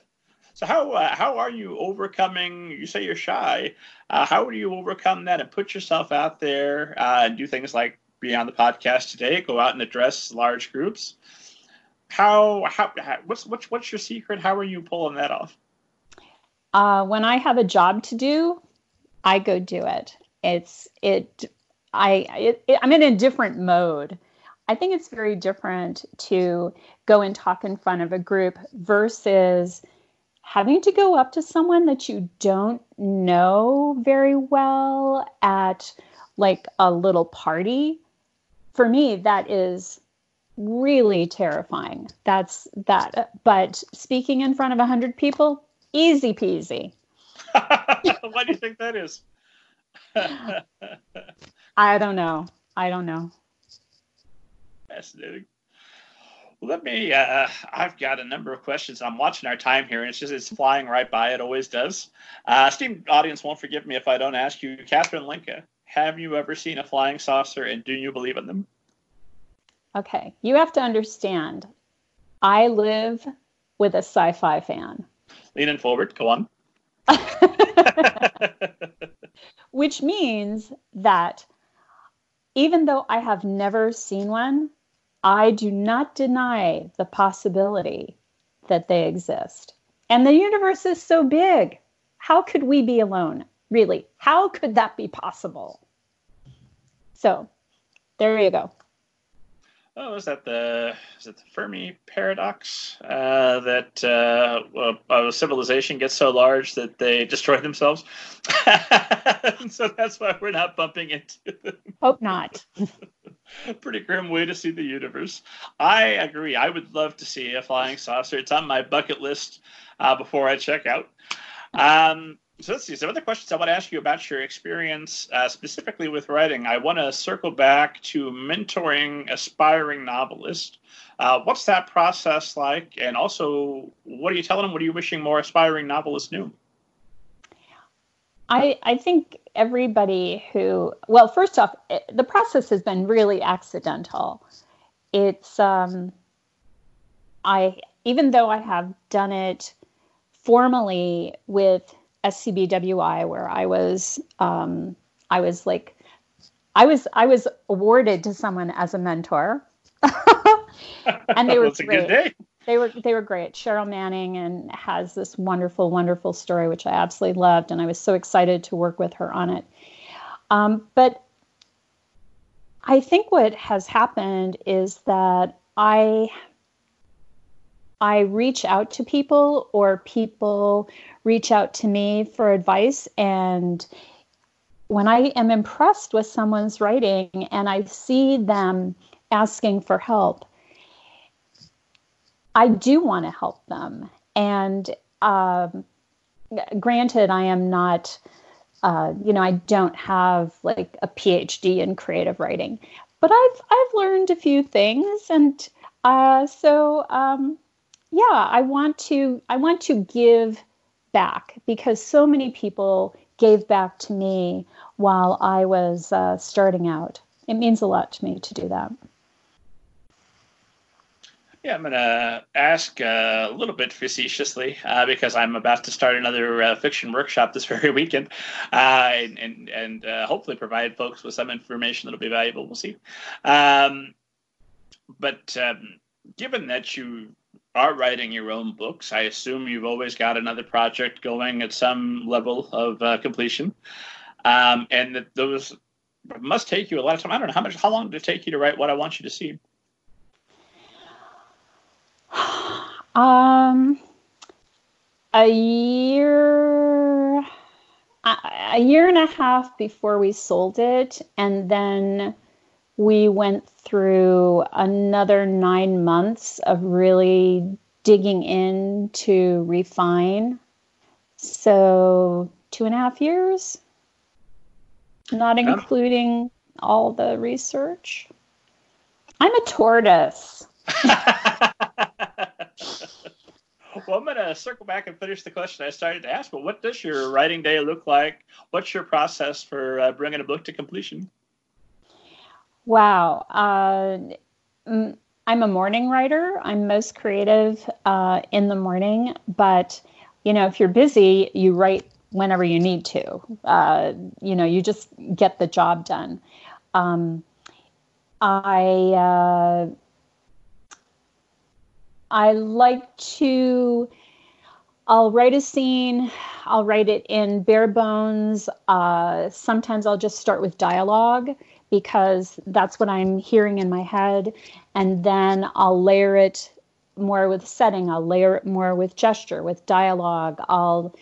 So how uh, how are you overcoming? You say you're shy. Uh, how do you overcome that and put yourself out there uh, and do things like be on the podcast today, go out and address large groups? How, how, how what's what's what's your secret? How are you pulling that off? Uh, when I have a job to do, I go do it. It's it. I it, it, I'm in a different mode. I think it's very different to go and talk in front of a group versus having to go up to someone that you don't know very well at like a little party. For me, that is really terrifying. That's that. But speaking in front of 100 people, easy peasy. Why do you think that is? I don't know. I don't know. Fascinating. Well, let me. Uh, I've got a number of questions. I'm watching our time here, and it's just it's flying right by. It always does. Uh, esteemed audience won't forgive me if I don't ask you, Catherine Linka. Have you ever seen a flying saucer, and do you believe in them? Okay, you have to understand. I live with a sci-fi fan. Leaning forward, go on. Which means that even though I have never seen one, I do not deny the possibility that they exist. And the universe is so big. How could we be alone? Really? How could that be possible? So, there you go oh, is that the is it the Fermi paradox uh, that uh, a, a, civilization gets so large that they destroy themselves? so that's why we're not bumping into them. Hope not. Pretty grim way to see the universe. I agree. I would love to see a flying saucer. It's on my bucket list uh, before I check out. Um, so let's see some other questions I want to ask you about your experience uh, specifically with writing. I want to circle back to mentoring aspiring novelists. Uh, what's that process like? And also, what are you telling them? What are you wishing more aspiring novelists knew? I, I think everybody who, well, first off, it, the process has been really accidental. It's, um, I, even though I have done it formally with SCBWI where I was um, I was like I was I was awarded to someone as a mentor. and they were That's a good day. they were they were great. Cheryl Manning and has this wonderful, wonderful story which I absolutely loved, and I was so excited to work with her on it. Um, but I think what has happened is that I I reach out to people or people reach out to me for advice and when I am impressed with someone's writing and I see them asking for help, I do want to help them. And um, granted, I am not, uh, you know, I don't have like a PhD in creative writing, but I've I've learned a few things, and uh, so um, yeah, I want to I want to give back because so many people gave back to me while I was uh, starting out. It means a lot to me to do that. Yeah, I'm going to ask uh, a little bit facetiously uh, because I'm about to start another uh, fiction workshop this very weekend, uh, and and, and uh, hopefully provide folks with some information that'll be valuable. We'll see. Um, but um, given that you are writing your own books, I assume you've always got another project going at some level of uh, completion, um, and that those must take you a lot of time. I don't know how much. How long did it take you to write what I want you to see? Um, a year, a year and a half before we sold it, and then we went through another nine months of really digging in to refine. So two and a half years, not including all the research. I'm a tortoise. well, I'm going to circle back and finish the question I started to ask. But what does your writing day look like? What's your process for uh, bringing a book to completion? Wow. Uh, I'm a morning writer. I'm most creative uh, in the morning, but you know, if you're busy, you write whenever you need to. Uh, you know, you just get the job done. Um, I uh, I like to, I'll write a scene, I'll write it in bare bones. Uh, sometimes I'll just start with dialogue because that's what I'm hearing in my head. And then I'll layer it more with setting, I'll layer it more with gesture, with dialogue. I'll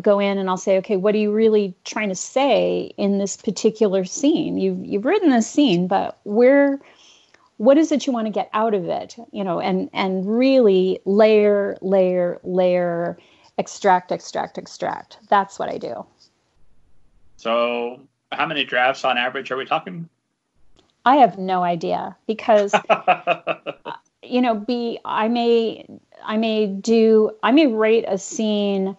go in and I'll say, okay, what are you really trying to say in this particular scene? You've you've written this scene, but where what is it you want to get out of it you know and and really layer layer layer extract extract extract that's what i do so how many drafts on average are we talking i have no idea because you know be i may i may do i may write a scene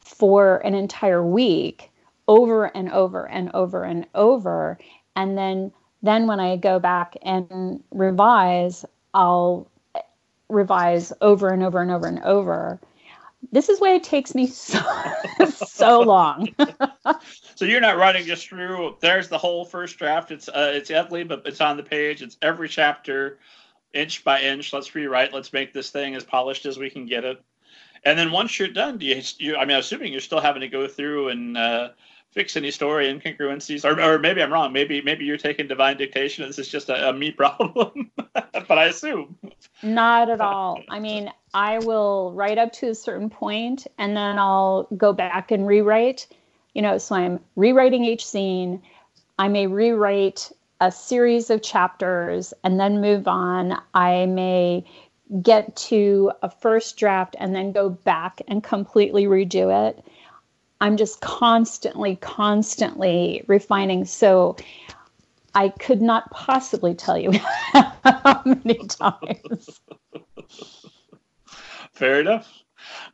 for an entire week over and over and over and over and then then when I go back and revise, I'll revise over and over and over and over. This is why it takes me so so long. so you're not writing just through. There's the whole first draft. It's uh, it's ugly, but it's on the page. It's every chapter, inch by inch. Let's rewrite. Let's make this thing as polished as we can get it. And then once you're done, do you, you I mean, assuming you're still having to go through and uh, fix any story incongruencies, or, or maybe I'm wrong. Maybe maybe you're taking divine dictation. This is just a, a me problem, but I assume not at uh, all. I mean, I will write up to a certain point, and then I'll go back and rewrite. You know, so I'm rewriting each scene. I may rewrite a series of chapters and then move on. I may get to a first draft and then go back and completely redo it I'm just constantly, constantly refining. So I could not possibly tell you how many times. Fair enough.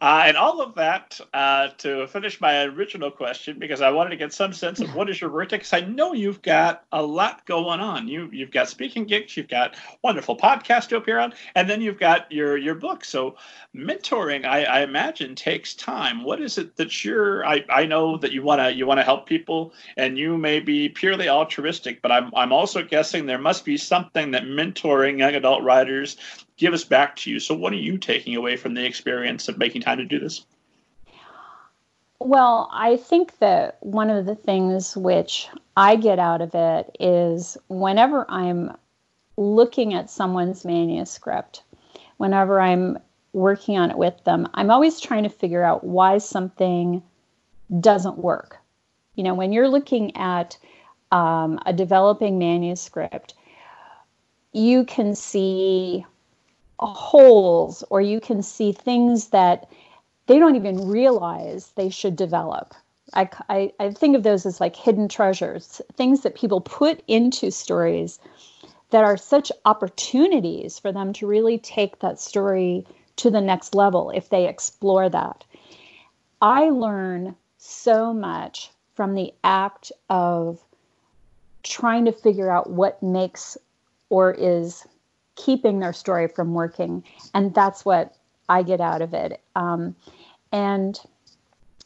Uh, and all of that uh, to finish my original question, because I wanted to get some sense of what is your verdict. I know you've got a lot going on. You you've got speaking gigs, you've got wonderful podcast to appear on, and then you've got your your book. So mentoring, I, I imagine, takes time. What is it that you're? I, I know that you wanna you wanna help people, and you may be purely altruistic, but I'm I'm also guessing there must be something that mentoring young adult writers give us back to you. So, what are you taking away from the experience of making time to do this? Well, I think that one of the things which I get out of it is whenever I'm looking at someone's manuscript, whenever I'm working on it with them, I'm always trying to figure out why something doesn't work. You know, when you're looking at um, a developing manuscript, you can see holes or you can see things that they don't even realize they should develop. I, I, I, think of those as like hidden treasures, things that people put into stories that are such opportunities for them to really take that story to the next level if they explore that. I learn so much from the act of trying to figure out what makes or is keeping their story from working. And that's what I get out of it. Um, and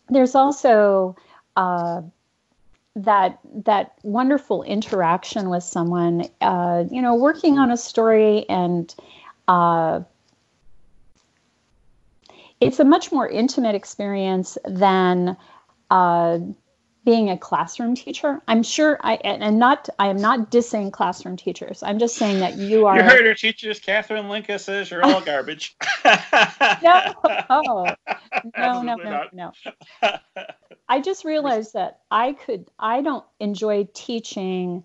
there's also uh, that that wonderful interaction with someone. Uh, you know, working on a story and uh, it's a much more intimate experience than uh, being a classroom teacher. I'm sure I and not I am not dissing classroom teachers. I'm just saying that you are. You heard her teachers. Catherine Linka says you're all garbage. no, oh, no, no, no, no. I just realized that I could. I don't enjoy teaching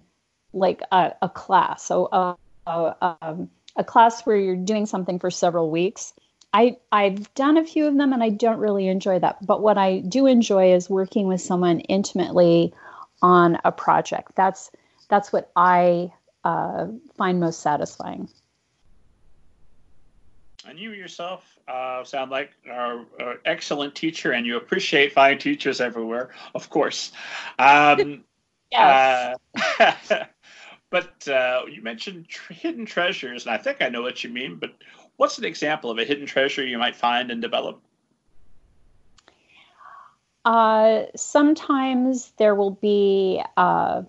like a, a class. So a, a, um, a class where you're doing something for several weeks. I I've done a few of them and I don't really enjoy that. But what I do enjoy is working with someone intimately on a project. That's that's what I uh, find most satisfying. And you yourself uh, sound like an excellent teacher, and you appreciate fine teachers everywhere, of course. Um, yes. Uh, but uh, you mentioned tr- hidden treasures, and I think I know what you mean. But What's an example of a hidden treasure you might find and develop? Uh, sometimes there will be uh,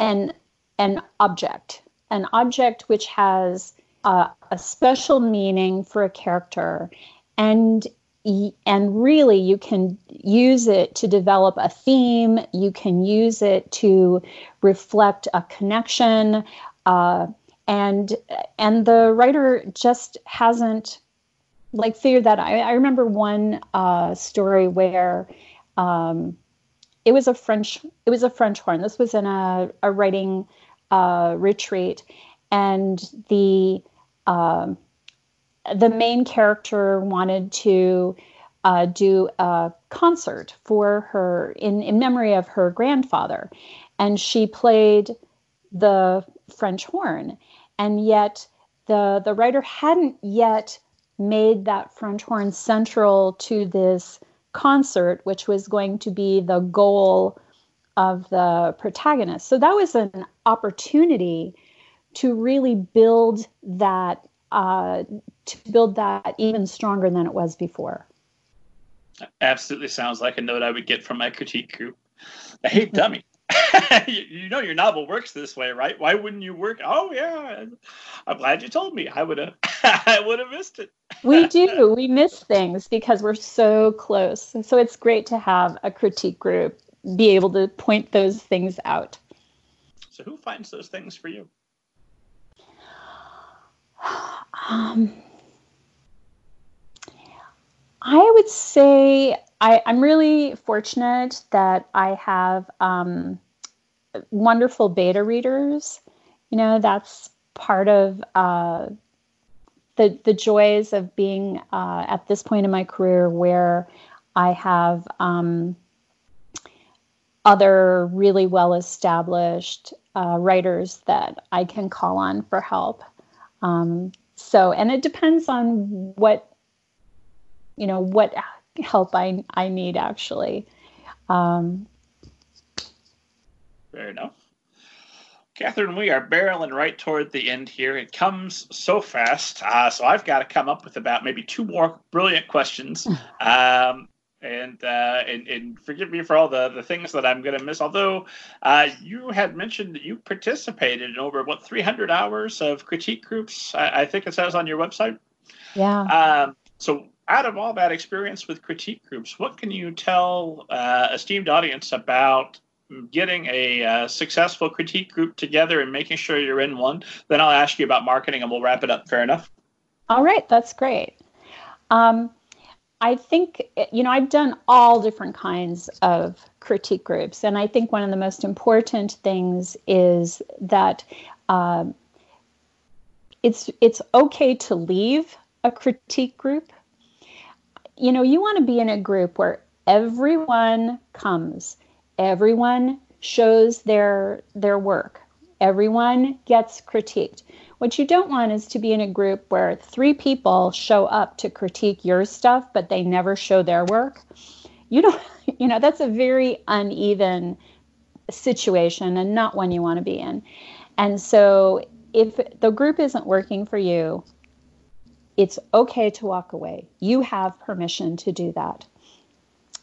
an an object, an object which has uh, a special meaning for a character, and and really you can use it to develop a theme. You can use it to reflect a connection. And and the writer just hasn't like figured that I, I remember one uh, story where um, it was a French it was a French horn. This was in a, a writing uh, retreat, and the uh, the main character wanted to uh, do a concert for her in, in memory of her grandfather, and she played the French horn and yet the the writer hadn't yet made that French horn central to this concert, which was going to be the goal of the protagonist. So that was an opportunity to really build that uh, to build that even stronger than it was before. Absolutely sounds like a note I would get from my critique group. I hate dummy. you know your novel works this way, right? Why wouldn't you work? Oh yeah, I'm glad you told me. I would have, I would have missed it. we do. We miss things because we're so close. So it's great to have a critique group be able to point those things out. So who finds those things for you? Um, I would say I, am really fortunate that I have um, wonderful beta readers. You know, that's part of uh, the the joys of being uh, at this point in my career where I have um, other really well established uh, writers that I can call on for help. Um, so, and it depends on what you know what help I I need actually. Um, Fair enough. Catherine, we are barreling right toward the end here. It comes so fast, uh, so I've got to come up with about maybe two more brilliant questions. um, and uh, and, and forgive me for all the, the things that I'm going to miss. Although uh, you had mentioned that you participated in over what 300 hours of critique groups, I, I think it says on your website. Yeah. Um, so, out of all that experience with critique groups, what can you tell uh, esteemed audience about getting a uh, successful critique group together and making sure you're in one? Then I'll ask you about marketing, and we'll wrap it up. Fair enough. All right, that's great. Um, I think, you know, I've done all different kinds of critique groups. And I think one of the most important things is that uh, it's, it's okay to leave a critique group. You know, you want to be in a group where everyone comes, everyone shows their, their work, everyone gets critiqued. What you don't want is to be in a group where three people show up to critique your stuff, but they never show their work. You don't, you know, that's a very uneven situation and not one you want to be in. And so if the group isn't working for you, it's okay to walk away. You have permission to do that.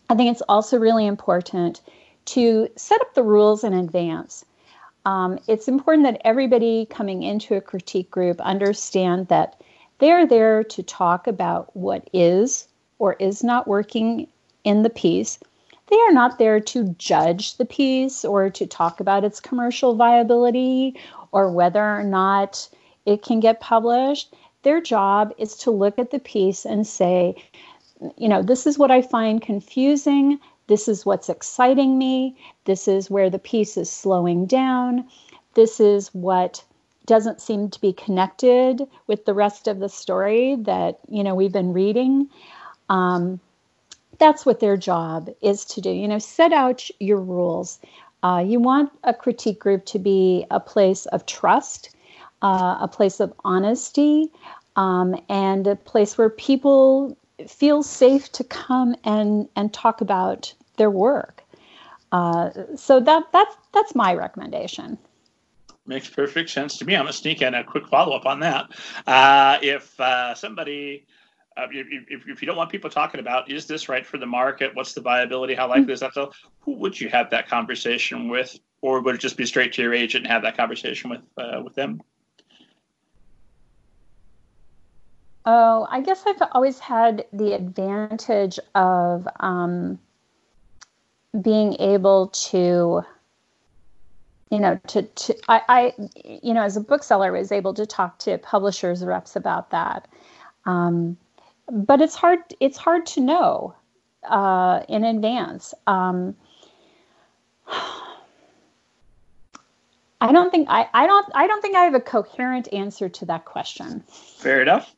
I think it's also really important to set up the rules in advance um, it's important that everybody coming into a critique group understand that they're there to talk about what is or is not working in the piece. They are not there to judge the piece or to talk about its commercial viability or whether or not it can get published. Their job is to look at the piece and say, you know, this is what I find confusing. This is what's exciting me. This is where the piece is slowing down. This is what doesn't seem to be connected with the rest of the story that you know we've been reading. Um, that's what their job is to do. You know, set out your rules. Uh, you want a critique group to be a place of trust, uh, a place of honesty, um, and a place where people feel safe to come and and talk about their work. Uh, so that that's that's my recommendation. Makes perfect sense to me. I'm gonna sneak in a quick follow up on that. Uh, if uh, somebody uh, if, if, you don't want people talking about is this right for the market what's the viability how likely is that so who would you have that conversation with or would it just be straight to your agent and have that conversation with uh, with them oh i guess i've always had the advantage of um, being able to you know to, to I, I you know as a bookseller was able to talk to publishers reps about that. Um, but it's hard it's hard to know uh, in advance. Um, I don't think I, I don't I don't think I have a coherent answer to that question. Fair enough.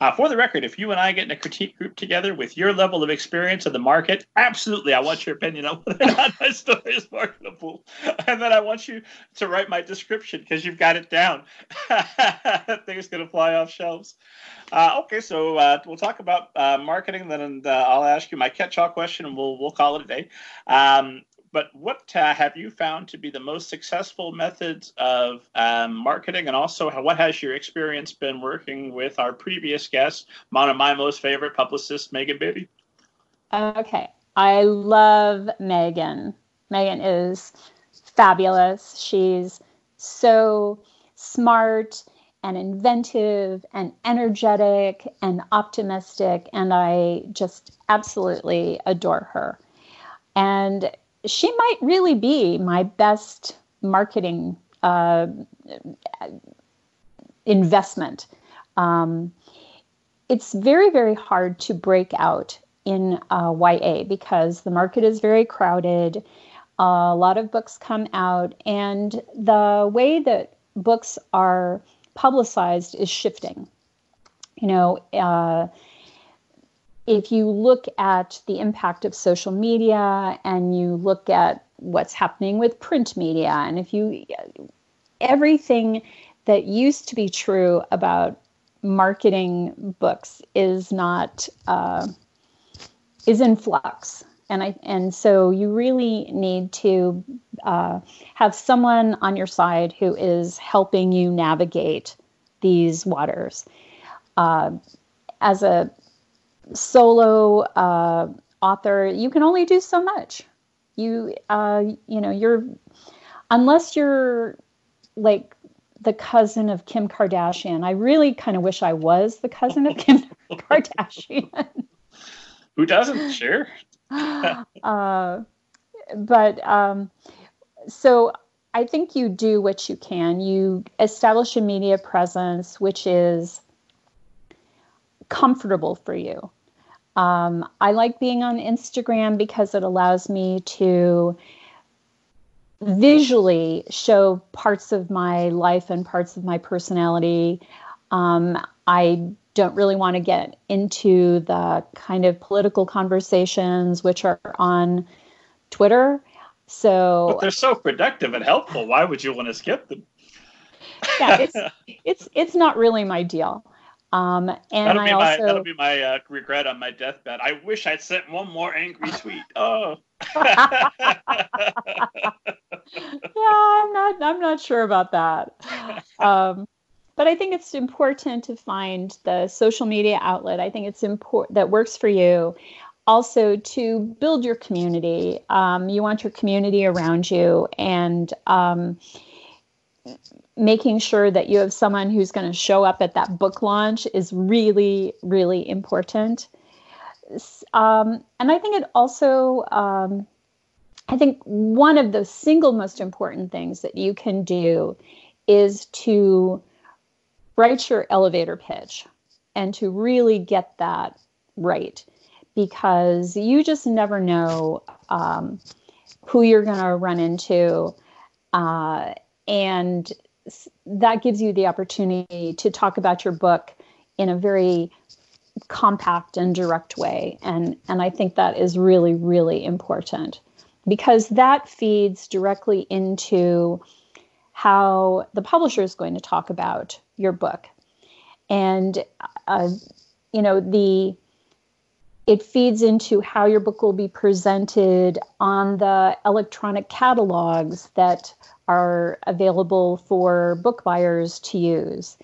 Uh, for the record, if you and I get in a critique group together with your level of experience in the market, absolutely, I want your opinion on whether or not my story is marketable. And then I want you to write my description because you've got it down. thing's to fly off shelves. Uh, okay, so uh, we'll talk about uh, marketing, then uh, I'll ask you my catch-all question, and we'll we'll call it a day. Um, but what uh, have you found to be the most successful methods of um, marketing? And also how, what has your experience been working with our previous guest one of my most favorite publicists megan Beatie okay. I love megan. Megan is fabulous. She's so smart and inventive and energetic and optimistic and i just absolutely adore her. And she might really be my best marketing uh, investment. Um, it's very, very hard to break out in uh, YA because the market is very crowded. A lot of books come out, and the way that books are publicized is shifting. You know, uh, if you look at the impact of social media and you look at what's happening with print media, and if you, everything that used to be true about marketing books is not, uh, is in flux. And I and so you really need to uh, have someone on your side who is helping you navigate these waters. Uh, as a solo uh, author, you can only do so much. You, uh, you know, you're, unless you're like the cousin of Kim Kardashian. I really kind of wish I was the cousin of Kim Kardashian. Who doesn't? Sure. uh, but um, so I think you do what you can. You establish a media presence which is comfortable for you. Um, I like being on Instagram because it allows me to visually show parts of my life and parts of my personality. Um, I don't really want to get into the kind of political conversations which are on Twitter. So but they're so productive and helpful. Why would you want to skip them? yeah, it's it's it's not really my deal. Um, and that'll be I my that'll be my uh, regret on my deathbed. I wish I'd sent one more angry tweet. Oh. yeah, I'm not I'm not sure about that. Um, but I think it's important to find the social media outlet. I think it's important that works for you. Also, to build your community. Um, you want your community around you, and um, making sure that you have someone who's going to show up at that book launch is really, really important. Um, and I think it also, um, I think one of the single most important things that you can do is to write your elevator pitch and to really get that right because you just never know um, who you're going to run into. Uh, and that gives you the opportunity to talk about your book in a very compact and direct way. And and I think that is really really important because that feeds directly into how the publisher is going to talk about your book. And uh, you know the it feeds into how your book will be presented on the electronic catalogs that are available for book buyers to use.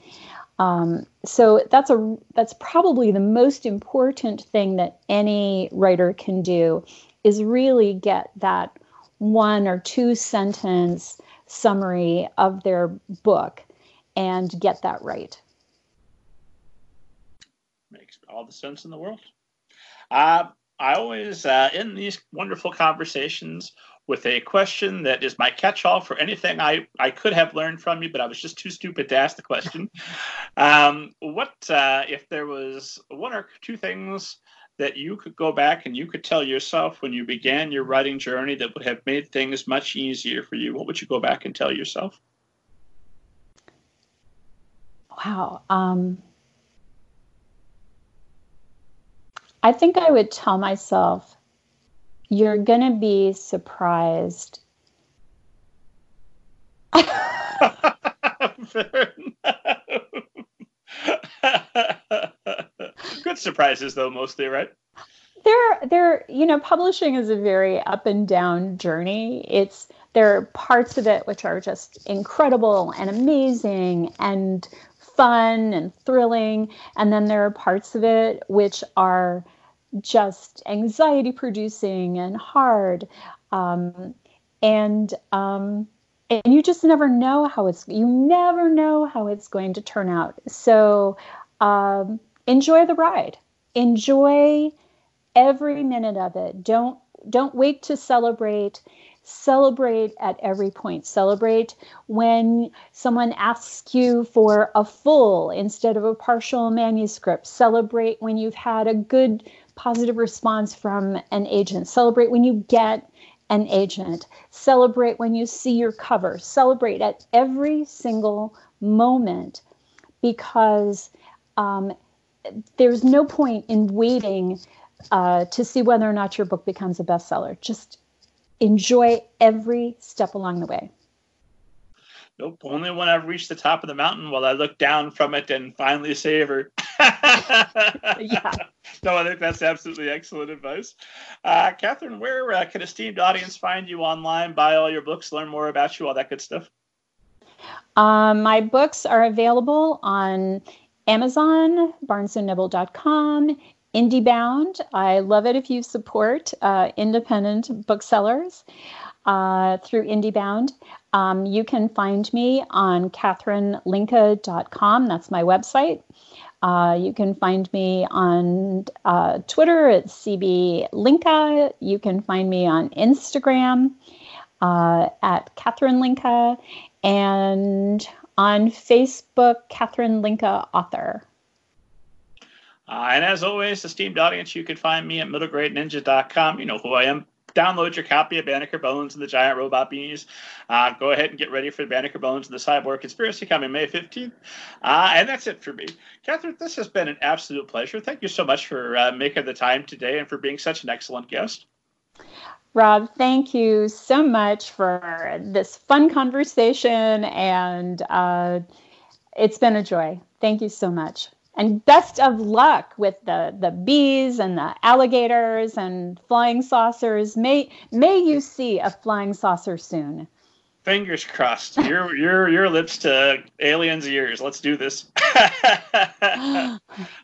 Um, so that's a that's probably the most important thing that any writer can do is really get that one or two sentence summary of their book and get that right. Makes all the sense in the world. Uh, I always, uh, in these wonderful conversations, with a question that is my catch-all for anything I, I could have learned from you, but I was just too stupid to ask the question. um, what uh, if there was one or two things that you could go back and you could tell yourself when you began your writing journey that would have made things much easier for you? What would you go back and tell yourself? Wow. Um, I think I would tell myself you're going to be surprised. Good surprises, though, mostly, right? There, there. You know, publishing is a very up and down journey. It's there are parts of it which are just incredible and amazing and fun and thrilling, and then there are parts of it which are just anxiety producing and hard. Um, and um, and you just never know how it's you never know how it's going to turn out. So um, enjoy the ride. Enjoy every minute of it. Don't don't wait to celebrate. Celebrate at every point. Celebrate when someone asks you for a full instead of a partial manuscript. Celebrate when you've had a good positive response from an agent. Celebrate when you get an agent. Celebrate when you see your cover. Celebrate at every single moment because um, there's no point in waiting uh, to see whether or not your book becomes a bestseller. Just enjoy every step along the way. Nope. Only when I've reached the top of the mountain will I look down from it and finally savor. yeah. No, I think that's absolutely excellent advice. Uh, Catherine, where uh, can esteemed audience find you online, buy all your books, learn more about you, all that good stuff? Um, my books are available on Amazon, barnesandnoble.com, IndieBound. I love it if you support uh, independent booksellers uh, through IndieBound. Um, you can find me on catherinelinka.com. That's my website. Uh, you can find me on uh, Twitter at CB You can find me on Instagram uh, at Catherine Linka and on Facebook, Catherine Linka Author. Uh, and as always, esteemed audience, you can find me at middlegradeninja.com. You know who I am. Download your copy of Banneker Bones and the Giant Robot Bees. Uh, go ahead and get ready for the Banneker Bones and the Cyborg Conspiracy coming May 15th. Uh, and that's it for me. Catherine, this has been an absolute pleasure. Thank you so much for uh, making the time today and for being such an excellent guest. Rob, thank you so much for this fun conversation, and uh, it's been a joy. Thank you so much. And best of luck with the, the bees and the alligators and flying saucers. May, may you see a flying saucer soon. Fingers crossed. Your your your lips to aliens' ears. Let's do this. uh,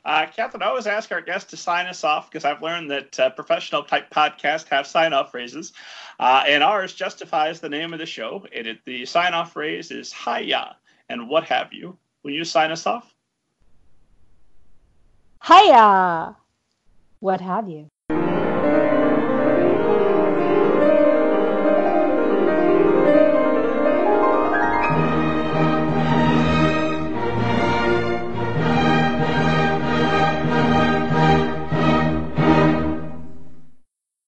Catherine, I always ask our guests to sign us off because I've learned that uh, professional type podcasts have sign off phrases, uh, and ours justifies the name of the show. It, it the sign off phrase is "Hiya" and what have you. Will you sign us off? Hiya! What have you?